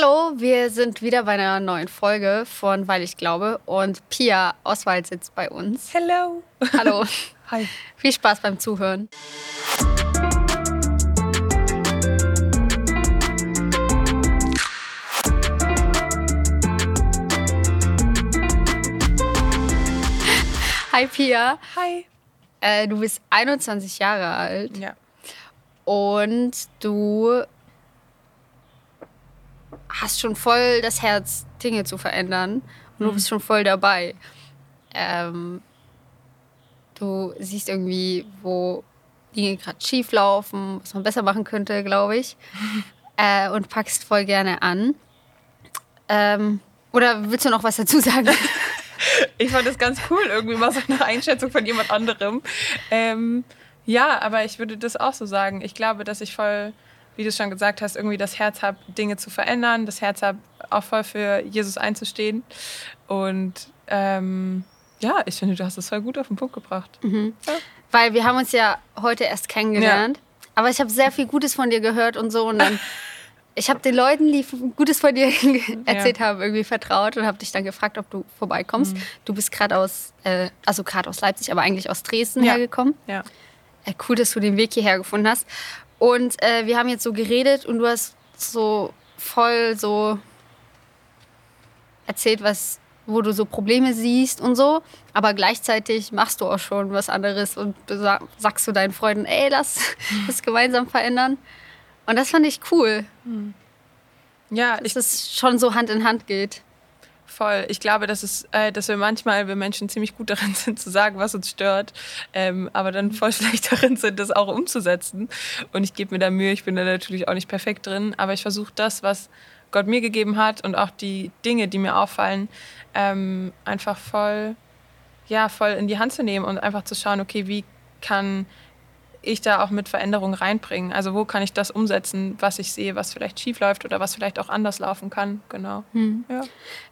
Hallo, wir sind wieder bei einer neuen Folge von Weil ich glaube und Pia Oswald sitzt bei uns. Hello. Hallo. Hi. Viel Spaß beim Zuhören. Hi Pia, Hi. äh, du bist 21 Jahre alt Ja. und du hast schon voll das Herz, Dinge zu verändern und du bist schon voll dabei. Ähm, du siehst irgendwie, wo Dinge gerade schief laufen, was man besser machen könnte, glaube ich, äh, und packst voll gerne an. Ähm, oder willst du noch was dazu sagen? Ich fand das ganz cool, irgendwie mal so eine Einschätzung von jemand anderem. Ähm, ja, aber ich würde das auch so sagen. Ich glaube, dass ich voll, wie du schon gesagt hast, irgendwie das Herz habe, Dinge zu verändern, das Herz habe, auch voll für Jesus einzustehen. Und ähm, ja, ich finde, du hast das voll gut auf den Punkt gebracht. Weil wir haben uns ja heute erst kennengelernt. Aber ich habe sehr viel Gutes von dir gehört und so. Und dann, ich habe den Leuten, die Gutes von dir erzählt haben, irgendwie vertraut und habe dich dann gefragt, ob du vorbeikommst. Mhm. Du bist gerade aus, äh, also gerade aus Leipzig, aber eigentlich aus Dresden Ja. hergekommen. Ja. Äh, cool, dass du den Weg hierher gefunden hast. Und äh, wir haben jetzt so geredet und du hast so voll so erzählt, was, wo du so Probleme siehst und so. Aber gleichzeitig machst du auch schon was anderes und du sag, sagst zu deinen Freunden, ey, lass das gemeinsam verändern. Und das fand ich cool, Ja, dass ich, es schon so Hand in Hand geht. Voll. Ich glaube, dass, es, äh, dass wir manchmal, wir Menschen ziemlich gut darin sind, zu sagen, was uns stört, ähm, aber dann voll schlecht darin sind, das auch umzusetzen. Und ich gebe mir da Mühe, ich bin da natürlich auch nicht perfekt drin, aber ich versuche das, was Gott mir gegeben hat und auch die Dinge, die mir auffallen, ähm, einfach voll, ja, voll in die Hand zu nehmen und einfach zu schauen, okay, wie kann ich da auch mit Veränderungen reinbringen? Also wo kann ich das umsetzen, was ich sehe, was vielleicht schief läuft oder was vielleicht auch anders laufen kann? Genau. Ja.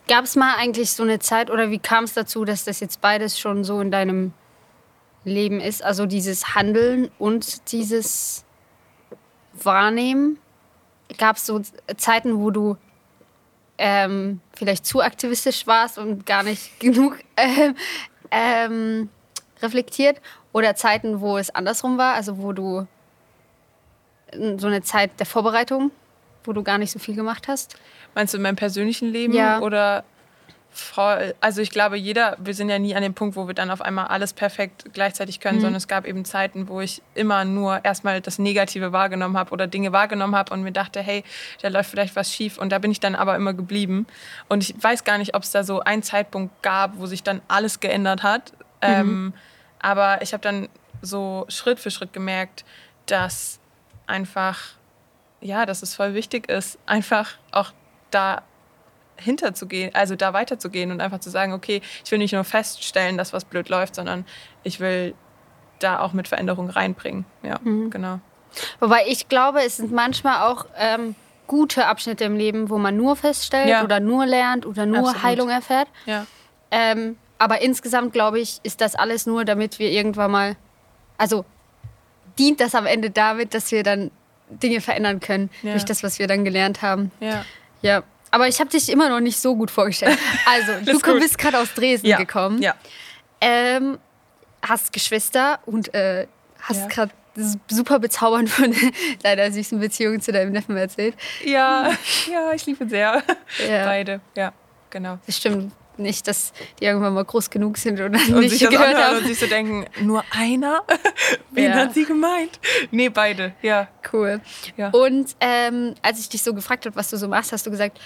Gab es mal eigentlich so eine Zeit oder wie kam es dazu, dass das jetzt beides schon so in deinem Leben ist? Also dieses Handeln und dieses Wahrnehmen? Gab es so Zeiten, wo du ähm, vielleicht zu aktivistisch warst und gar nicht genug ähm, ähm, reflektiert? Oder Zeiten, wo es andersrum war, also wo du so eine Zeit der Vorbereitung, wo du gar nicht so viel gemacht hast? Meinst du in meinem persönlichen Leben Ja. oder voll? Also ich glaube, jeder, wir sind ja nie an dem Punkt, wo wir dann auf einmal alles perfekt gleichzeitig können, sondern es gab eben Zeiten, wo ich immer nur erstmal das Negative wahrgenommen habe oder Dinge wahrgenommen habe und mir dachte, hey, da läuft vielleicht was schief und da bin ich dann aber immer geblieben. Und ich weiß gar nicht, ob es da so einen Zeitpunkt gab, wo sich dann alles geändert hat. Ähm, aber ich habe dann so Schritt für Schritt gemerkt, dass einfach, ja, dass es voll wichtig ist, einfach auch da hinterzugehen, also da weiterzugehen und einfach zu sagen, okay, ich will nicht nur feststellen, dass was blöd läuft, sondern ich will da auch mit Veränderungen reinbringen. Ja, genau. Wobei ich glaube, es sind manchmal auch ähm, gute Abschnitte im Leben, wo man nur feststellt Ja. oder nur lernt oder nur Absolut. Heilung erfährt. Ja, Ähm, aber insgesamt, glaube ich, ist das alles nur, damit wir irgendwann mal, also dient das am Ende damit, dass wir dann Dinge verändern können Ja. durch das, was wir dann gelernt haben. ja. Ja. Aber ich habe dich immer noch nicht so gut vorgestellt. Also, du gut. bist gerade aus Dresden ja. gekommen. Ja, Ähm, hast Geschwister und äh, hast gerade super bezaubernd von deiner süßen Beziehung zu deinem Neffen erzählt. ja, ja, ich liebe sehr. Beide, ja, genau. Das stimmt nicht, dass die irgendwann mal groß genug sind und dann Und nicht sich das gehört haben. und sich so denken, nur einer? Wen Ja. hat sie gemeint? Nee, beide, ja. Cool. Ja. Und ähm, als ich dich so gefragt habe, was du so machst, hast du gesagt,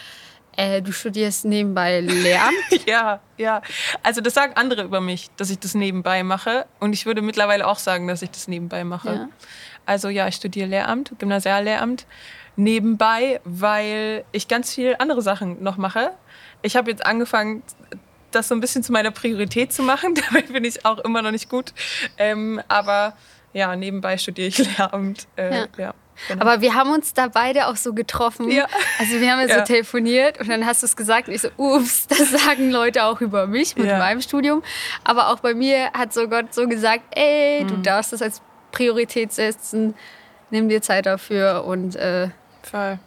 äh, du studierst nebenbei Lehramt. Ja, ja. Also das sagen andere über mich, dass ich das nebenbei mache. Und ich würde mittlerweile auch sagen, dass ich das nebenbei mache. Ja. Also ja, ich studiere Lehramt, Gymnasiallehramt nebenbei, weil ich ganz viel andere Sachen noch mache. Ich habe jetzt angefangen, das so ein bisschen zu meiner Priorität zu machen. Dabei bin ich auch immer noch nicht gut. Ähm, aber ja, nebenbei studiere ich Lehramt. Äh, Ja. ja. genau. Aber wir haben uns da beide auch so getroffen. Ja. Also wir haben ja so Ja. telefoniert und dann hast du es gesagt und ich so, ups, das sagen Leute auch über mich mit meinem Studium. Aber auch bei mir hat so Gott so gesagt, ey, Mhm. du darfst das als Priorität setzen, nimm dir Zeit dafür und äh, Voll.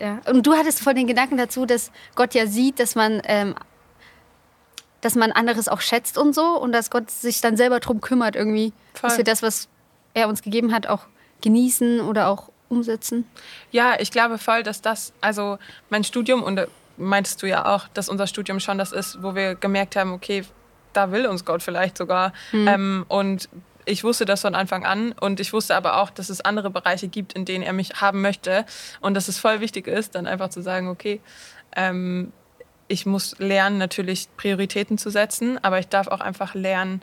Ja. Und du hattest voll den Gedanken dazu, dass Gott ja sieht, dass man, ähm, dass man anderes auch schätzt und so und dass Gott sich dann selber drum kümmert irgendwie, Voll. dass wir das, was er uns gegeben hat, auch genießen oder auch umsetzen. Ja, ich glaube voll, dass das, also mein Studium, und da meintest du ja auch, dass unser Studium schon das ist, wo wir gemerkt haben, okay, da will uns Gott vielleicht sogar. Ähm, und ich wusste das von Anfang an und ich wusste aber auch, dass es andere Bereiche gibt, in denen er mich haben möchte und dass es voll wichtig ist, dann einfach zu sagen, okay, ähm, ich muss lernen, natürlich Prioritäten zu setzen, aber ich darf auch einfach lernen,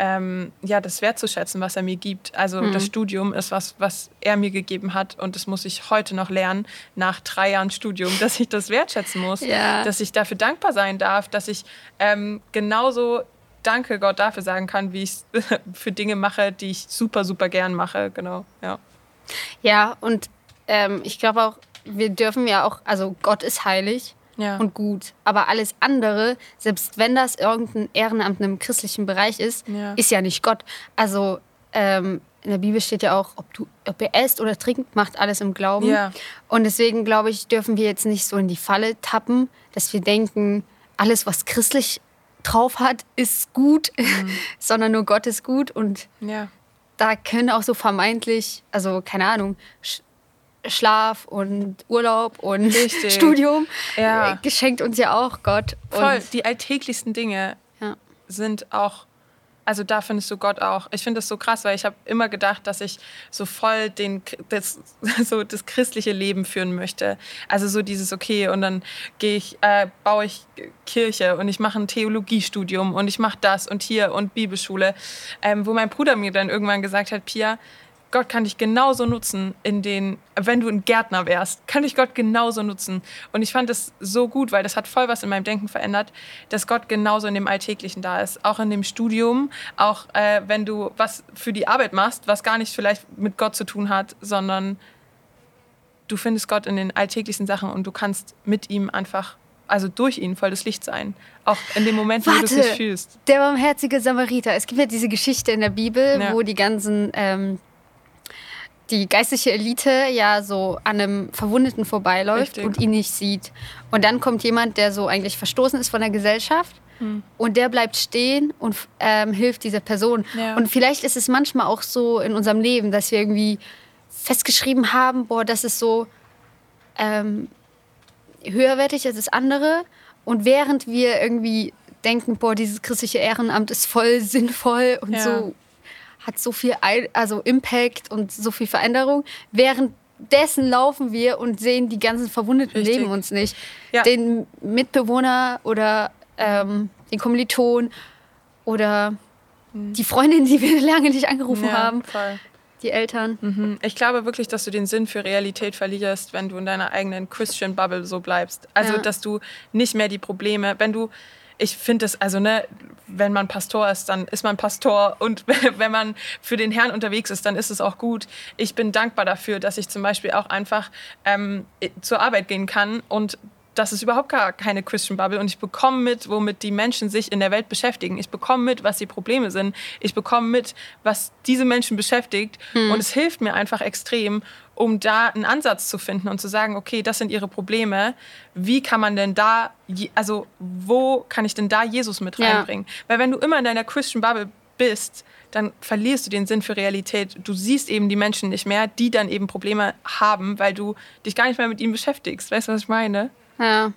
ähm, ja, das wertzuschätzen, was er mir gibt. Also das Studium ist was, was er mir gegeben hat und das muss ich heute noch lernen, nach drei Jahren Studium, dass ich das wertschätzen muss, Ja. dass ich dafür dankbar sein darf, dass ich ähm, genauso Danke Gott dafür sagen kann, wie ich es für Dinge mache, die ich super, super gern mache. Genau, ja. Ja, und ähm, ich glaube auch, wir dürfen ja auch, also Gott ist heilig Ja. und gut, aber alles andere, selbst wenn das irgendein Ehrenamt in einem christlichen Bereich ist, Ja. ist ja nicht Gott. Also ähm, in der Bibel steht ja auch, ob du, ob ihr esst oder trinkt, macht alles im Glauben. Ja. Und deswegen glaube ich, dürfen wir jetzt nicht so in die Falle tappen, dass wir denken, alles, was christlich drauf hat, ist gut, sondern nur Gott ist gut und Ja. da können auch so vermeintlich, also keine Ahnung, Sch Schlaf und Urlaub und Richtig. Studium Ja. äh, geschenkt uns ja auch Gott. Voll, Und, die alltäglichsten Dinge ja. sind auch, also da findest du Gott auch. Ich finde das so krass, weil ich habe immer gedacht, dass ich so voll den, das, so das christliche Leben führen möchte. Also so dieses, okay, und dann gehe ich, äh, baue ich Kirche und ich mache ein Theologiestudium und ich mache das und hier und Bibelschule. Ähm, wo mein Bruder mir dann irgendwann gesagt hat, Pia, Gott kann dich genauso nutzen, in den, wenn du ein Gärtner wärst, kann dich Gott genauso nutzen. Und ich fand das so gut, weil das hat voll was in meinem Denken verändert, dass Gott genauso in dem Alltäglichen da ist. Auch in dem Studium, auch äh, wenn du was für die Arbeit machst, was gar nicht vielleicht mit Gott zu tun hat, sondern du findest Gott in den alltäglichsten Sachen und du kannst mit ihm einfach, also durch ihn voll das Licht sein. Auch in dem Moment, wo du es nicht Warte, fühlst. der barmherzige Samariter. Es gibt ja diese Geschichte in der Bibel, Ja. wo die ganzen, ähm, die geistliche Elite ja so an einem Verwundeten vorbeiläuft Richtig. und ihn nicht sieht. Und dann kommt jemand, der so eigentlich verstoßen ist von der Gesellschaft. Hm. Und der bleibt stehen und ähm, hilft dieser Person. Ja. Und vielleicht ist es manchmal auch so in unserem Leben, dass wir irgendwie festgeschrieben haben, boah, das ist so ähm, höherwertig als das andere. Und während wir irgendwie denken, boah, dieses christliche Ehrenamt ist voll sinnvoll und Ja. so hat so viel also Impact und so viel Veränderung, währenddessen laufen wir und sehen die ganzen Verwundeten Richtig. neben uns nicht. Ja. Den Mitbewohner oder ähm, den Kommiliton oder die Freundin, die wir lange nicht angerufen. Ja, haben, voll. die Eltern. Mhm. Ich glaube wirklich, dass du den Sinn für Realität verlierst, wenn du in deiner eigenen Christian Bubble so bleibst. Also, Ja. dass du nicht mehr die Probleme, wenn du, ich finde es, also, ne, wenn man Pastor ist, dann ist man Pastor und wenn man für den Herrn unterwegs ist, dann ist es auch gut. Ich bin dankbar dafür, dass ich zum Beispiel auch einfach ähm, zur Arbeit gehen kann und das ist überhaupt gar keine Christian Bubble und ich bekomme mit, womit die Menschen sich in der Welt beschäftigen. Ich bekomme mit, was die Probleme sind. Ich bekomme mit, was diese Menschen beschäftigt und es hilft mir einfach extrem, um da einen Ansatz zu finden und zu sagen, okay, das sind ihre Probleme. Wie kann man denn da, also wo kann ich denn da Jesus mit Ja. reinbringen? Weil wenn du immer in deiner Christian Bubble bist, dann verlierst du den Sinn für Realität. Du siehst eben die Menschen nicht mehr, die dann eben Probleme haben, weil du dich gar nicht mehr mit ihnen beschäftigst. Weißt du, was ich meine? Ja.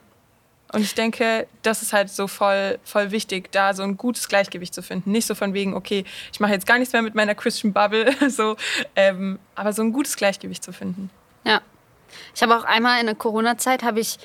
Und ich denke, das ist halt so voll, voll wichtig, da so ein gutes Gleichgewicht zu finden. Nicht so von wegen, okay, ich mache jetzt gar nichts mehr mit meiner Christian Bubble, so, ähm, aber so ein gutes Gleichgewicht zu finden. Ja. Ich habe auch einmal in der Corona-Zeit, habe ich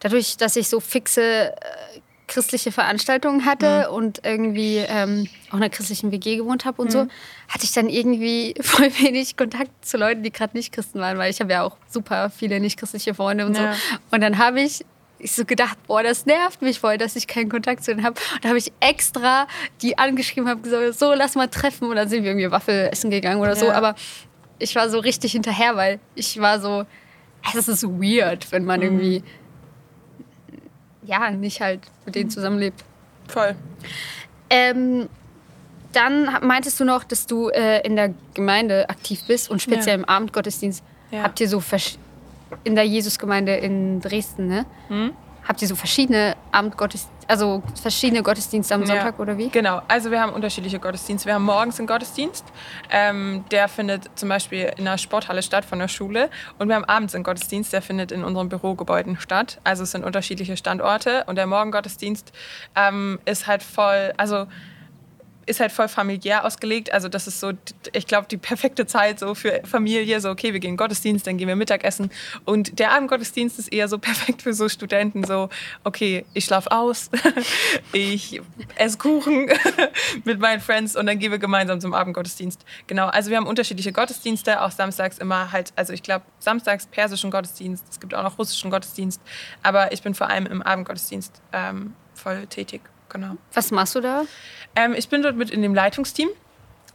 dadurch, dass ich so fixe äh, christliche Veranstaltungen hatte und irgendwie ähm, auch in einer christlichen WG gewohnt habe und so, hatte ich dann irgendwie voll wenig Kontakt zu Leuten, die gerade nicht Christen waren, weil ich habe ja auch super viele nicht christliche Freunde und Ja. so. Und dann habe ich ich so gedacht, boah, das nervt mich voll, dass ich keinen Kontakt zu denen habe. Und da habe ich extra die angeschrieben, habe gesagt, so, lass mal treffen. Und dann sind wir irgendwie Waffel essen gegangen oder so. Ja. Aber ich war so richtig hinterher, weil ich war so, es ist so weird, wenn man irgendwie ja nicht halt mit denen zusammenlebt. Voll. Ähm, dann meintest du noch, dass du äh, in der Gemeinde aktiv bist und speziell Ja. im Abendgottesdienst Ja. habt ihr so in der Jesusgemeinde in Dresden, ne? Habt ihr so verschiedene Abendgottesdienste, also verschiedene Gottesdienste am Sonntag oder wie? Genau, also wir haben unterschiedliche Gottesdienste. Wir haben morgens einen Gottesdienst, ähm, der findet zum Beispiel in der Sporthalle statt von der Schule. Und wir haben abends einen Gottesdienst, der findet in unseren Bürogebäuden statt. Also es sind unterschiedliche Standorte. Und der Morgengottesdienst ähm, ist halt voll, also ist halt voll familiär ausgelegt. Also das ist so, ich glaube, die perfekte Zeit so für Familie. So, okay, wir gehen Gottesdienst, dann gehen wir Mittagessen. Und der Abendgottesdienst ist eher so perfekt für so Studenten. So, okay, ich schlafe aus, ich esse Kuchen mit meinen Friends und dann gehen wir gemeinsam zum Abendgottesdienst. Genau, also wir haben unterschiedliche Gottesdienste, auch samstags immer halt, also ich glaube, samstags persischen Gottesdienst, es gibt auch noch russischen Gottesdienst, aber ich bin vor allem im Abendgottesdienst ähm, voll tätig. Genau. Was machst du da? Ähm, ich bin dort mit in dem Leitungsteam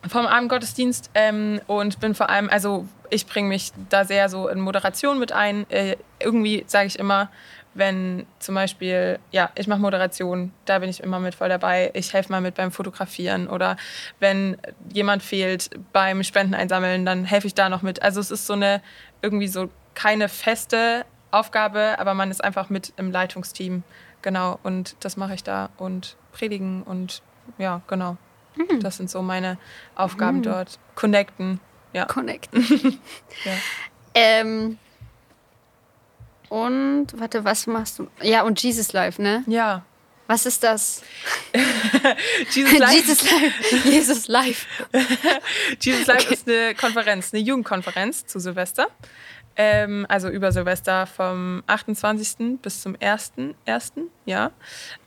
vom Abendgottesdienst ähm, und bin vor allem, also ich bringe mich da sehr so in Moderation mit ein. Äh, irgendwie sage ich immer, wenn zum Beispiel, ja, ich mache Moderation, da bin ich immer mit voll dabei. Ich helfe mal mit beim Fotografieren oder wenn jemand fehlt beim Spenden einsammeln, dann helfe ich da noch mit. Also es ist so eine irgendwie so keine feste Aufgabe, aber man ist einfach mit im Leitungsteam Genau, und das mache ich da und predigen und ja, genau. Mhm. Das sind so meine Aufgaben mhm. dort. Connecten, ja. Connecten. ja. Ähm, und, warte, was machst du? Ja, und Jesus Life, ne? Ja. Was ist das? Jesus Life. Jesus Life. Jesus Life. Jesus Life okay. ist eine Konferenz, eine Jugendkonferenz zu Silvester. Ähm, also über Silvester vom 28. bis zum 1.1. Ja.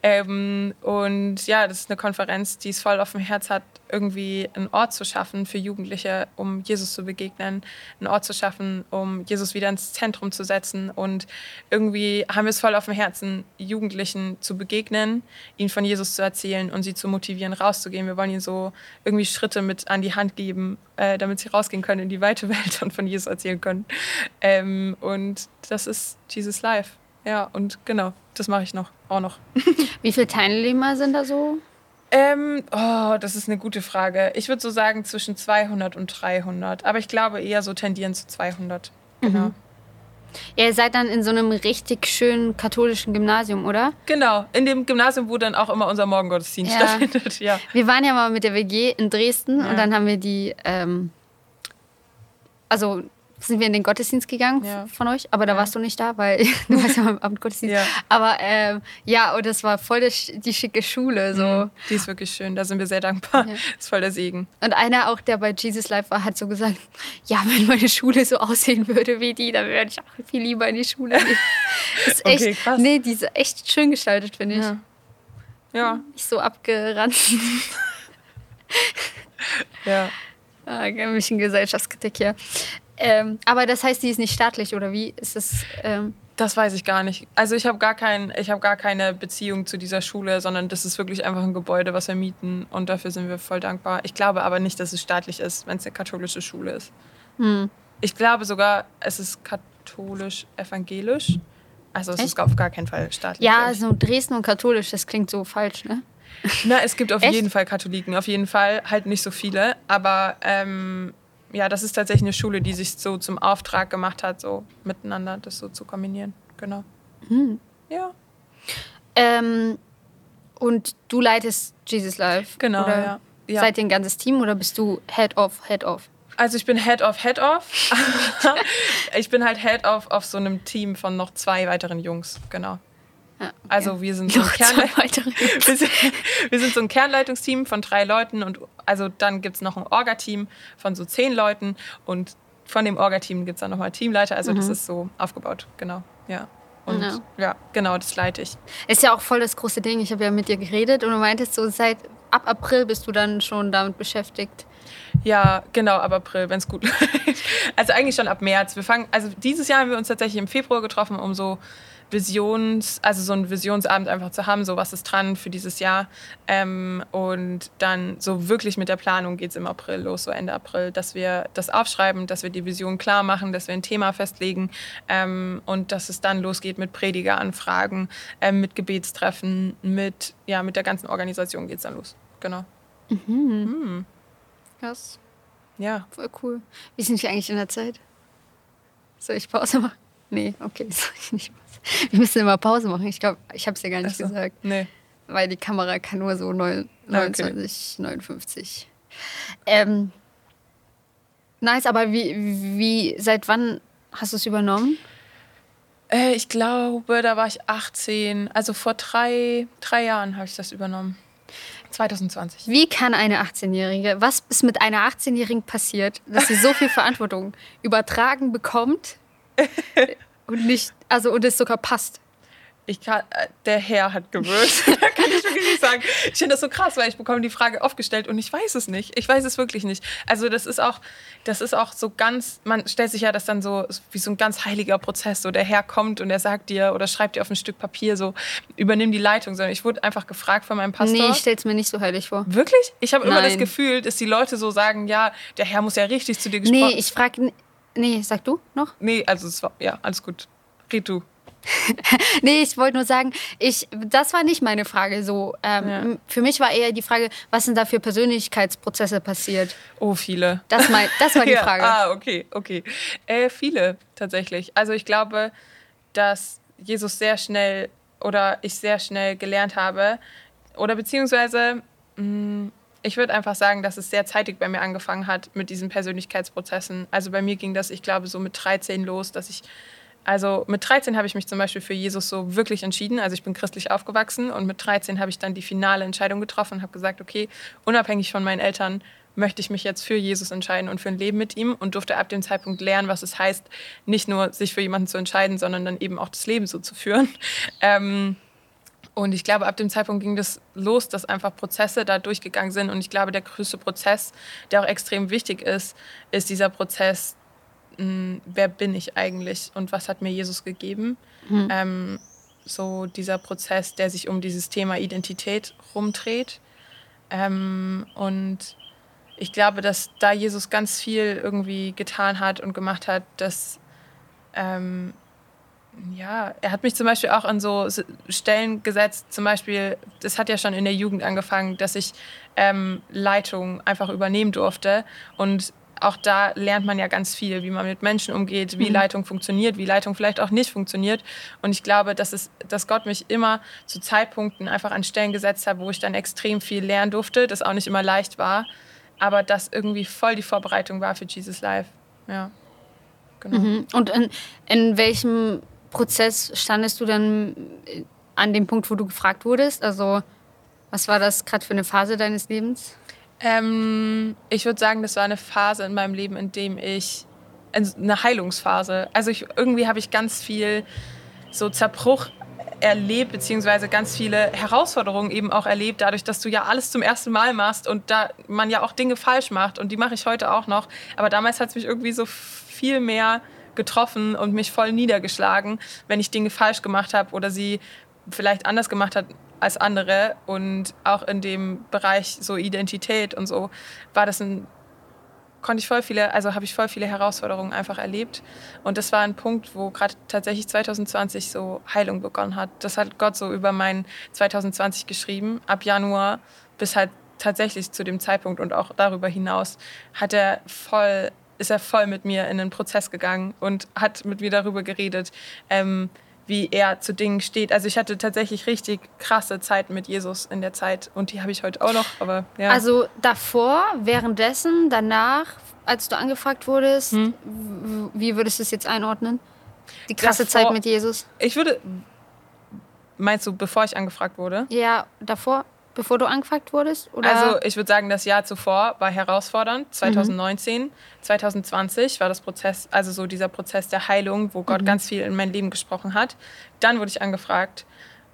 Ähm, und ja, das ist eine Konferenz, die es voll auf dem Herz hat, irgendwie einen Ort zu schaffen für Jugendliche, um Jesus zu begegnen, einen Ort zu schaffen, um Jesus wieder ins Zentrum zu setzen. Und irgendwie haben wir es voll auf dem Herzen, Jugendlichen zu begegnen, ihnen von Jesus zu erzählen und sie zu motivieren, rauszugehen. Wir wollen ihnen so irgendwie Schritte mit an die Hand geben, äh, damit sie rausgehen können in die weite Welt und von Jesus erzählen können. Ähm, und das ist Jesus Life. Ja, und genau, das mache ich noch, auch noch. Wie viele Teilnehmer sind da so? Ähm, oh, das ist eine gute Frage. Ich würde so sagen zwischen 200 und 300. Aber ich glaube eher so tendieren zu 200. Genau. Mhm. Ja, ihr seid dann in so einem richtig schönen katholischen Gymnasium, oder? Genau, in dem Gymnasium, wo dann auch immer unser Morgengottesdienst ja. stattfindet. Ja. Wir waren ja mal mit der WG in Dresden ja. und dann haben wir die, ähm, also sind wir in den Gottesdienst gegangen ja. von euch, aber da ja. warst du nicht da, weil du warst ja mal im Abendgottesdienst. Ja. Aber ähm, ja, und das war voll die, die schicke Schule. So. Mhm. Die ist wirklich schön, da sind wir sehr dankbar. Ja. Das ist voll der Segen. Und einer auch, der bei Jesus Live war, hat so gesagt, ja, wenn meine Schule so aussehen würde wie die, dann würde ich auch viel lieber in die Schule gehen. Das ist echt, okay, krass. nee, die ist echt schön gestaltet, finde ich. Ja. ja. Nicht so abgerannt. ja. Ah, ein bisschen Gesellschaftskritik hier. Ähm, aber das heißt, die ist nicht staatlich oder wie ist es? Ähm das weiß ich gar nicht. Also ich habe gar, kein, hab gar keine Beziehung zu dieser Schule, sondern das ist wirklich einfach ein Gebäude, was wir mieten und dafür sind wir voll dankbar. Ich glaube aber nicht, dass es staatlich ist, wenn es eine katholische Schule ist. Hm. Ich glaube sogar, es ist katholisch-evangelisch. Also es Echt? ist auf gar keinen Fall staatlich. Ja, also Dresden und katholisch, das klingt so falsch, ne? Na, es gibt auf Echt? jeden Fall Katholiken, auf jeden Fall. Halt nicht so viele, aber ähm, ja, das ist tatsächlich eine Schule, die sich so zum Auftrag gemacht hat, so miteinander das so zu kombinieren. Genau. Hm. Ja. Ähm, und du leitest Jesus Life? Genau, oder ja. ja. Seid ihr ein ganzes Team oder bist du Head of, Head of? Also ich bin Head of, Head of. ich bin halt Head of auf so einem Team von noch zwei weiteren Jungs, genau. Ja, okay. Also wir sind, so ein wir, sind, wir sind so ein Kernleitungsteam von drei Leuten und also dann gibt es noch ein Orga-Team von so zehn Leuten und von dem Orga-Team gibt es dann nochmal Teamleiter. Also mhm. das ist so aufgebaut, genau. Ja. Und ja. ja. genau, das leite ich. Ist ja auch voll das große Ding. Ich habe ja mit dir geredet und du meintest so, seit ab April bist du dann schon damit beschäftigt. Ja, genau, ab April, wenn es gut läuft. Also eigentlich schon ab März. Wir fangen, also dieses Jahr haben wir uns tatsächlich im Februar getroffen, um so Visions, also so einen Visionsabend einfach zu haben, so was ist dran für dieses Jahr. Ähm, und dann so wirklich mit der Planung geht es im April los, so Ende April, dass wir das aufschreiben, dass wir die Vision klar machen, dass wir ein Thema festlegen ähm, und dass es dann losgeht mit Predigeranfragen, ähm, mit Gebetstreffen, mit, ja, mit der ganzen Organisation geht es dann los. Genau. Mhm. Mhm. Krass. Ja. Voll cool. Wie sind wir eigentlich in der Zeit? Soll ich Pause machen? Nee, okay, das sag ich nicht. Wir müssen immer Pause machen. Ich glaube, ich habe es dir gar nicht so. gesagt. Nee. Weil die Kamera kann nur so neun- Ah, 29, 59. Ähm, nice, aber wie, wie, seit wann hast du es übernommen? Äh, ich glaube, da war ich 18. Also vor drei, drei Jahren habe ich das übernommen. 2020. Wie kann eine 18-Jährige, was ist mit einer 18-Jährigen passiert, dass sie so viel Verantwortung übertragen bekommt und nicht, also und es sogar passt? Ich kann, äh, der Herr hat gewirkt. da kann ich wirklich nicht sagen. Ich finde das so krass, weil ich bekomme die Frage oft gestellt und ich weiß es nicht. Ich weiß es wirklich nicht. Also das ist auch, das ist auch so ganz, man stellt sich ja das dann so wie so ein ganz heiliger Prozess. So der Herr kommt und er sagt dir oder schreibt dir auf ein Stück Papier so, übernimm die Leitung. Sondern ich wurde einfach gefragt von meinem Pastor. Nee, ich stell's mir nicht so heilig vor. Wirklich? Ich habe immer das. Gefühl, dass die Leute so sagen, ja, der Herr muss ja richtig zu dir gesprochen Nee, ich frag, nee, sag du noch? Nee, also es war, ja, alles gut. Red du. Nee, ich wollte nur sagen, ich, das war nicht meine Frage so. Ähm, Ja. Für mich war eher die Frage, was sind da für Persönlichkeitsprozesse passiert? Oh, viele. Das, mein, das war die Ja, Frage. Ah, okay, okay. Äh, viele tatsächlich. Also ich glaube, dass Jesus sehr schnell oder ich sehr schnell gelernt habe oder beziehungsweise mh, ich würde einfach sagen, dass es sehr zeitig bei mir angefangen hat mit diesen Persönlichkeitsprozessen. Also bei mir ging das, ich glaube, so mit 13 los, dass ich also mit 13 habe ich mich zum Beispiel für Jesus so wirklich entschieden. Also ich bin christlich aufgewachsen und mit 13 habe ich dann die finale Entscheidung getroffen und habe gesagt, okay, unabhängig von meinen Eltern möchte ich mich jetzt für Jesus entscheiden und für ein Leben mit ihm und durfte ab dem Zeitpunkt lernen, was es heißt, nicht nur sich für jemanden zu entscheiden, sondern dann eben auch das Leben so zu führen. Ähm, und ich glaube, ab dem Zeitpunkt ging das los, dass einfach Prozesse da durchgegangen sind. Und ich glaube, der größte Prozess, der auch extrem wichtig ist, ist dieser Prozess, mh, wer bin ich eigentlich und was hat mir Jesus gegeben? Ähm, so dieser Prozess, der sich um dieses Thema Identität rumdreht. Ähm, und ich glaube, dass da Jesus ganz viel irgendwie getan hat und gemacht hat, dass ähm, ja, er hat mich zum Beispiel auch an so Stellen gesetzt, zum Beispiel, das hat ja schon in der Jugend angefangen, dass ich ähm, Leitung einfach übernehmen durfte. Und auch da lernt man ja ganz viel, wie man mit Menschen umgeht, wie Leitung funktioniert, wie Leitung vielleicht auch nicht funktioniert. Und ich glaube, dass, es, dass Gott mich immer zu Zeitpunkten einfach an Stellen gesetzt hat, wo ich dann extrem viel lernen durfte, das auch nicht immer leicht war, aber das irgendwie voll die Vorbereitung war für Jesus Life. Ja, genau. Mhm. Und in, in welchem Prozess standest du dann äh, an dem Punkt, wo du gefragt wurdest? Also, was war das gerade für eine Phase deines Lebens? Ähm, ich würde sagen, das war eine Phase in meinem Leben, in dem ich eine Heilungsphase. Also ich, irgendwie habe ich ganz viel so Zerbruch erlebt, beziehungsweise ganz viele Herausforderungen eben auch erlebt, dadurch, dass du ja alles zum ersten Mal machst und da man ja auch Dinge falsch macht und die mache ich heute auch noch. Aber damals hat es mich irgendwie so viel mehr getroffen und mich voll niedergeschlagen, wenn ich Dinge falsch gemacht habe oder sie vielleicht anders gemacht hat als andere und auch in dem Bereich so Identität und so war das ein konnte ich voll viele, also habe ich voll viele Herausforderungen einfach erlebt. Und das war ein Punkt, wo gerade tatsächlich 2020 so Heilung begonnen hat. Das hat Gott so über mein 2020 geschrieben. Ab Januar bis halt tatsächlich zu dem Zeitpunkt und auch darüber hinaus hat er voll, ist er voll mit mir in den Prozess gegangen und hat mit mir darüber geredet, ähm, wie er zu Dingen steht. Also ich hatte tatsächlich richtig krasse Zeiten mit Jesus in der Zeit und die habe ich heute auch noch. Aber ja. Also davor, währenddessen, danach, als du angefragt wurdest, Hm. wie würdest du es jetzt einordnen? Die krasse Davor- Zeit mit Jesus. ich würde, meinst du, bevor ich angefragt wurde? Ja, davor, bevor du angefragt wurdest? Oder? Also ich würde sagen, das Jahr zuvor war herausfordernd. 2019, 2020 war das Prozess, also so dieser Prozess der Heilung, wo Gott ganz viel in mein Leben gesprochen hat. Dann wurde ich angefragt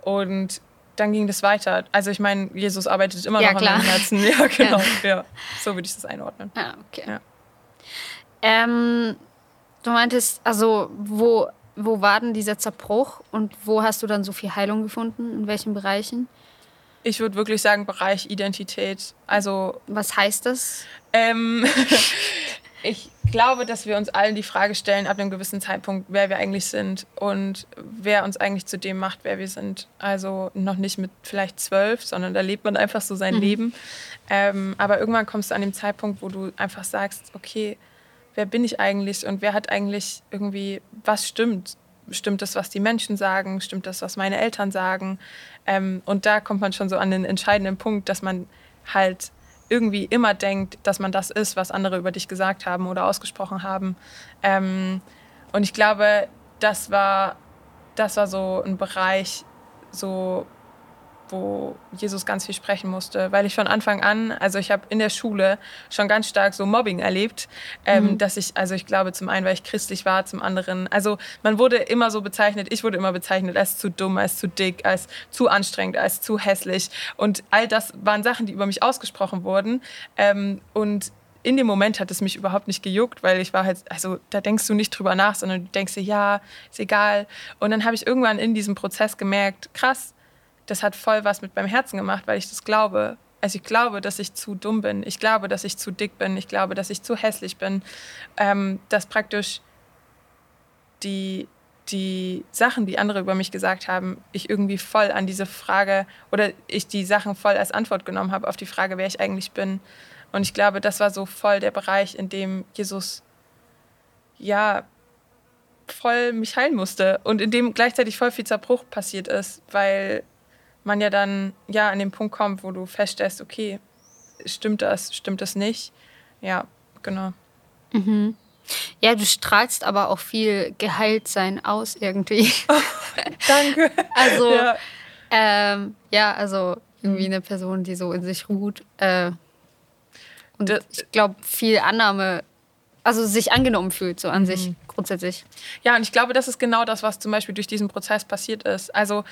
und dann ging das weiter. Also ich meine, Jesus arbeitet immer Ja, noch klar. an meinem Herzen. Ja, genau. Ja. So würde ich das einordnen. Ah, okay. Ja. Ähm, du meintest, also wo, wo war denn dieser Zerbruch und wo hast du dann so viel Heilung gefunden? In welchen Bereichen? Ich würde wirklich sagen, Bereich Identität. Also Was heißt das? Ähm, ich glaube, dass wir uns allen die Frage stellen, ab einem gewissen Zeitpunkt, wer wir eigentlich sind und wer uns eigentlich zu dem macht, wer wir sind. Also noch nicht mit vielleicht zwölf, sondern da lebt man einfach so sein Leben. Ähm, aber irgendwann kommst du an dem Zeitpunkt, wo du einfach sagst, okay, wer bin ich eigentlich und wer hat eigentlich irgendwie, was stimmt stimmt das, was die Menschen sagen, stimmt das, was meine Eltern sagen. Ähm, und da kommt man schon so an den entscheidenden Punkt, dass man halt irgendwie immer denkt, dass man das ist, was andere über dich gesagt haben oder ausgesprochen haben. Ähm, und ich glaube, das war, das war so ein Bereich, so wo Jesus ganz viel sprechen musste, weil ich von Anfang an, also ich habe in der Schule schon ganz stark so Mobbing erlebt, ähm, mhm. dass ich, also ich glaube zum einen, weil ich christlich war, zum anderen, also man wurde immer so bezeichnet, ich wurde immer bezeichnet als zu dumm, als zu dick, als zu anstrengend, als zu hässlich und all das waren Sachen, die über mich ausgesprochen wurden ähm, und in dem Moment hat es mich überhaupt nicht gejuckt, weil ich war halt, also da denkst du nicht drüber nach, sondern du denkst dir, ja, ist egal. Und dann habe ich irgendwann in diesem Prozess gemerkt, krass, das hat voll was mit meinem Herzen gemacht, weil ich das glaube. Also ich glaube, dass ich zu dumm bin. Ich glaube, dass ich zu dick bin. Ich glaube, dass ich zu hässlich bin. Ähm, dass praktisch die, die Sachen, die andere über mich gesagt haben, ich irgendwie voll an diese Frage oder ich die Sachen voll als Antwort genommen habe auf die Frage, wer ich eigentlich bin. Und ich glaube, das war so voll der Bereich, in dem Jesus ja voll mich heilen musste und in dem gleichzeitig voll viel Zerbruch passiert ist, weil man ja dann ja an den Punkt kommt, wo du feststellst, okay, stimmt das, stimmt das nicht? Ja, genau. Mhm. Ja, du strahlst aber auch viel Geheiltsein aus irgendwie. Oh, danke. also, ja. Ähm, ja. also irgendwie eine Person, die so in sich ruht. Äh, und das, ich glaube, viel Annahme, also sich angenommen fühlt, so an mhm. sich grundsätzlich. Ja, und ich glaube, das ist genau das, was zum Beispiel durch diesen Prozess passiert ist. Also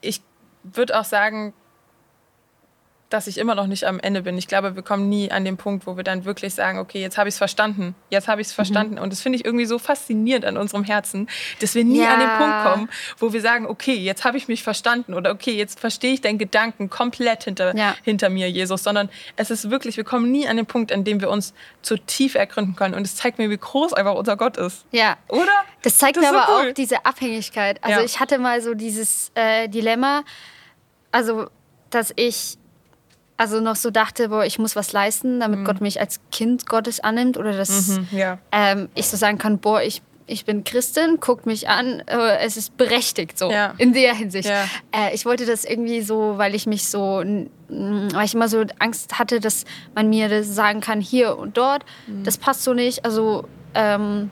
ich würde auch sagen, dass ich immer noch nicht am Ende bin. Ich glaube, wir kommen nie an den Punkt, wo wir dann wirklich sagen, okay, jetzt habe ich es verstanden, jetzt habe ich es mhm. verstanden. Mhm. Und das finde ich irgendwie so faszinierend an unserem Herzen, dass wir nie ja. an den Punkt kommen, wo wir sagen, okay, jetzt habe ich mich verstanden oder okay, jetzt verstehe ich deinen Gedanken komplett hinter, ja. hinter mir, Jesus, sondern es ist wirklich, wir kommen nie an den Punkt, an dem wir uns zu tief ergründen können. Und es zeigt mir, wie groß einfach unser Gott ist. Ja. Oder? Das zeigt das mir aber cool. auch diese Abhängigkeit. Also ja. ich hatte mal so dieses äh, Dilemma, also dass ich also noch so dachte, boah, ich muss was leisten, damit mhm. Gott mich als Kind Gottes annimmt oder dass mhm, ja. ähm, ich so sagen kann, boah, ich, ich bin Christin, guckt mich an, äh, es ist berechtigt so ja. in der Hinsicht. Ja. Äh, ich wollte das irgendwie so, weil ich mich so, weil ich immer so Angst hatte, dass man mir das sagen kann, hier und dort, mhm. das passt so nicht. Also ähm,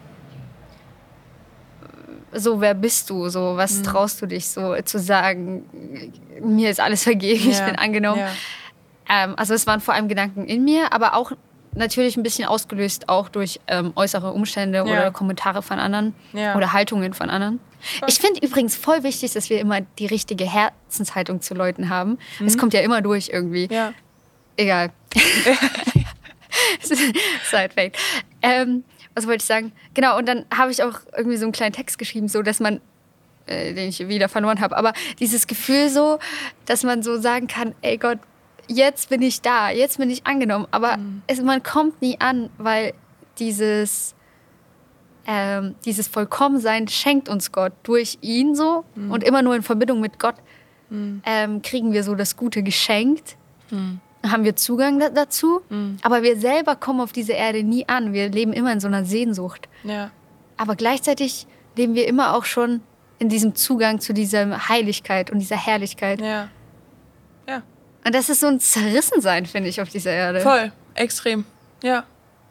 so, wer bist du? So, was mhm. traust du dich so zu sagen? Mir ist alles vergeben, ich bin angenommen. Ähm, also es waren vor allem Gedanken in mir, aber auch natürlich ein bisschen ausgelöst auch durch ähm, äußere Umstände ja. oder Kommentare von anderen ja. oder Haltungen von anderen. Ich finde übrigens voll wichtig, dass wir immer die richtige Herzenshaltung zu Leuten haben. Mhm. Es kommt ja immer durch irgendwie. Ja. Egal. Side fact. Ähm, was wollte ich sagen? Genau, und dann habe ich auch irgendwie so einen kleinen Text geschrieben, so dass man, äh, den ich wieder verloren habe, aber dieses Gefühl so, dass man so sagen kann, ey Gott, jetzt bin ich da, jetzt bin ich angenommen. Aber mhm. es, man kommt nie an, weil dieses, ähm, dieses Vollkommensein schenkt uns Gott durch ihn so mhm. und immer nur in Verbindung mit Gott mhm. ähm, kriegen wir so das Gute geschenkt. Mhm. Haben wir Zugang da dazu, mhm. aber wir selber kommen auf diese Erde nie an. Wir leben immer in so einer Sehnsucht. Ja. Aber gleichzeitig leben wir immer auch schon in diesem Zugang zu dieser Heiligkeit und dieser Herrlichkeit. Ja. Und das ist so ein Zerrissensein, finde ich, auf dieser Erde. Voll, extrem. Ja.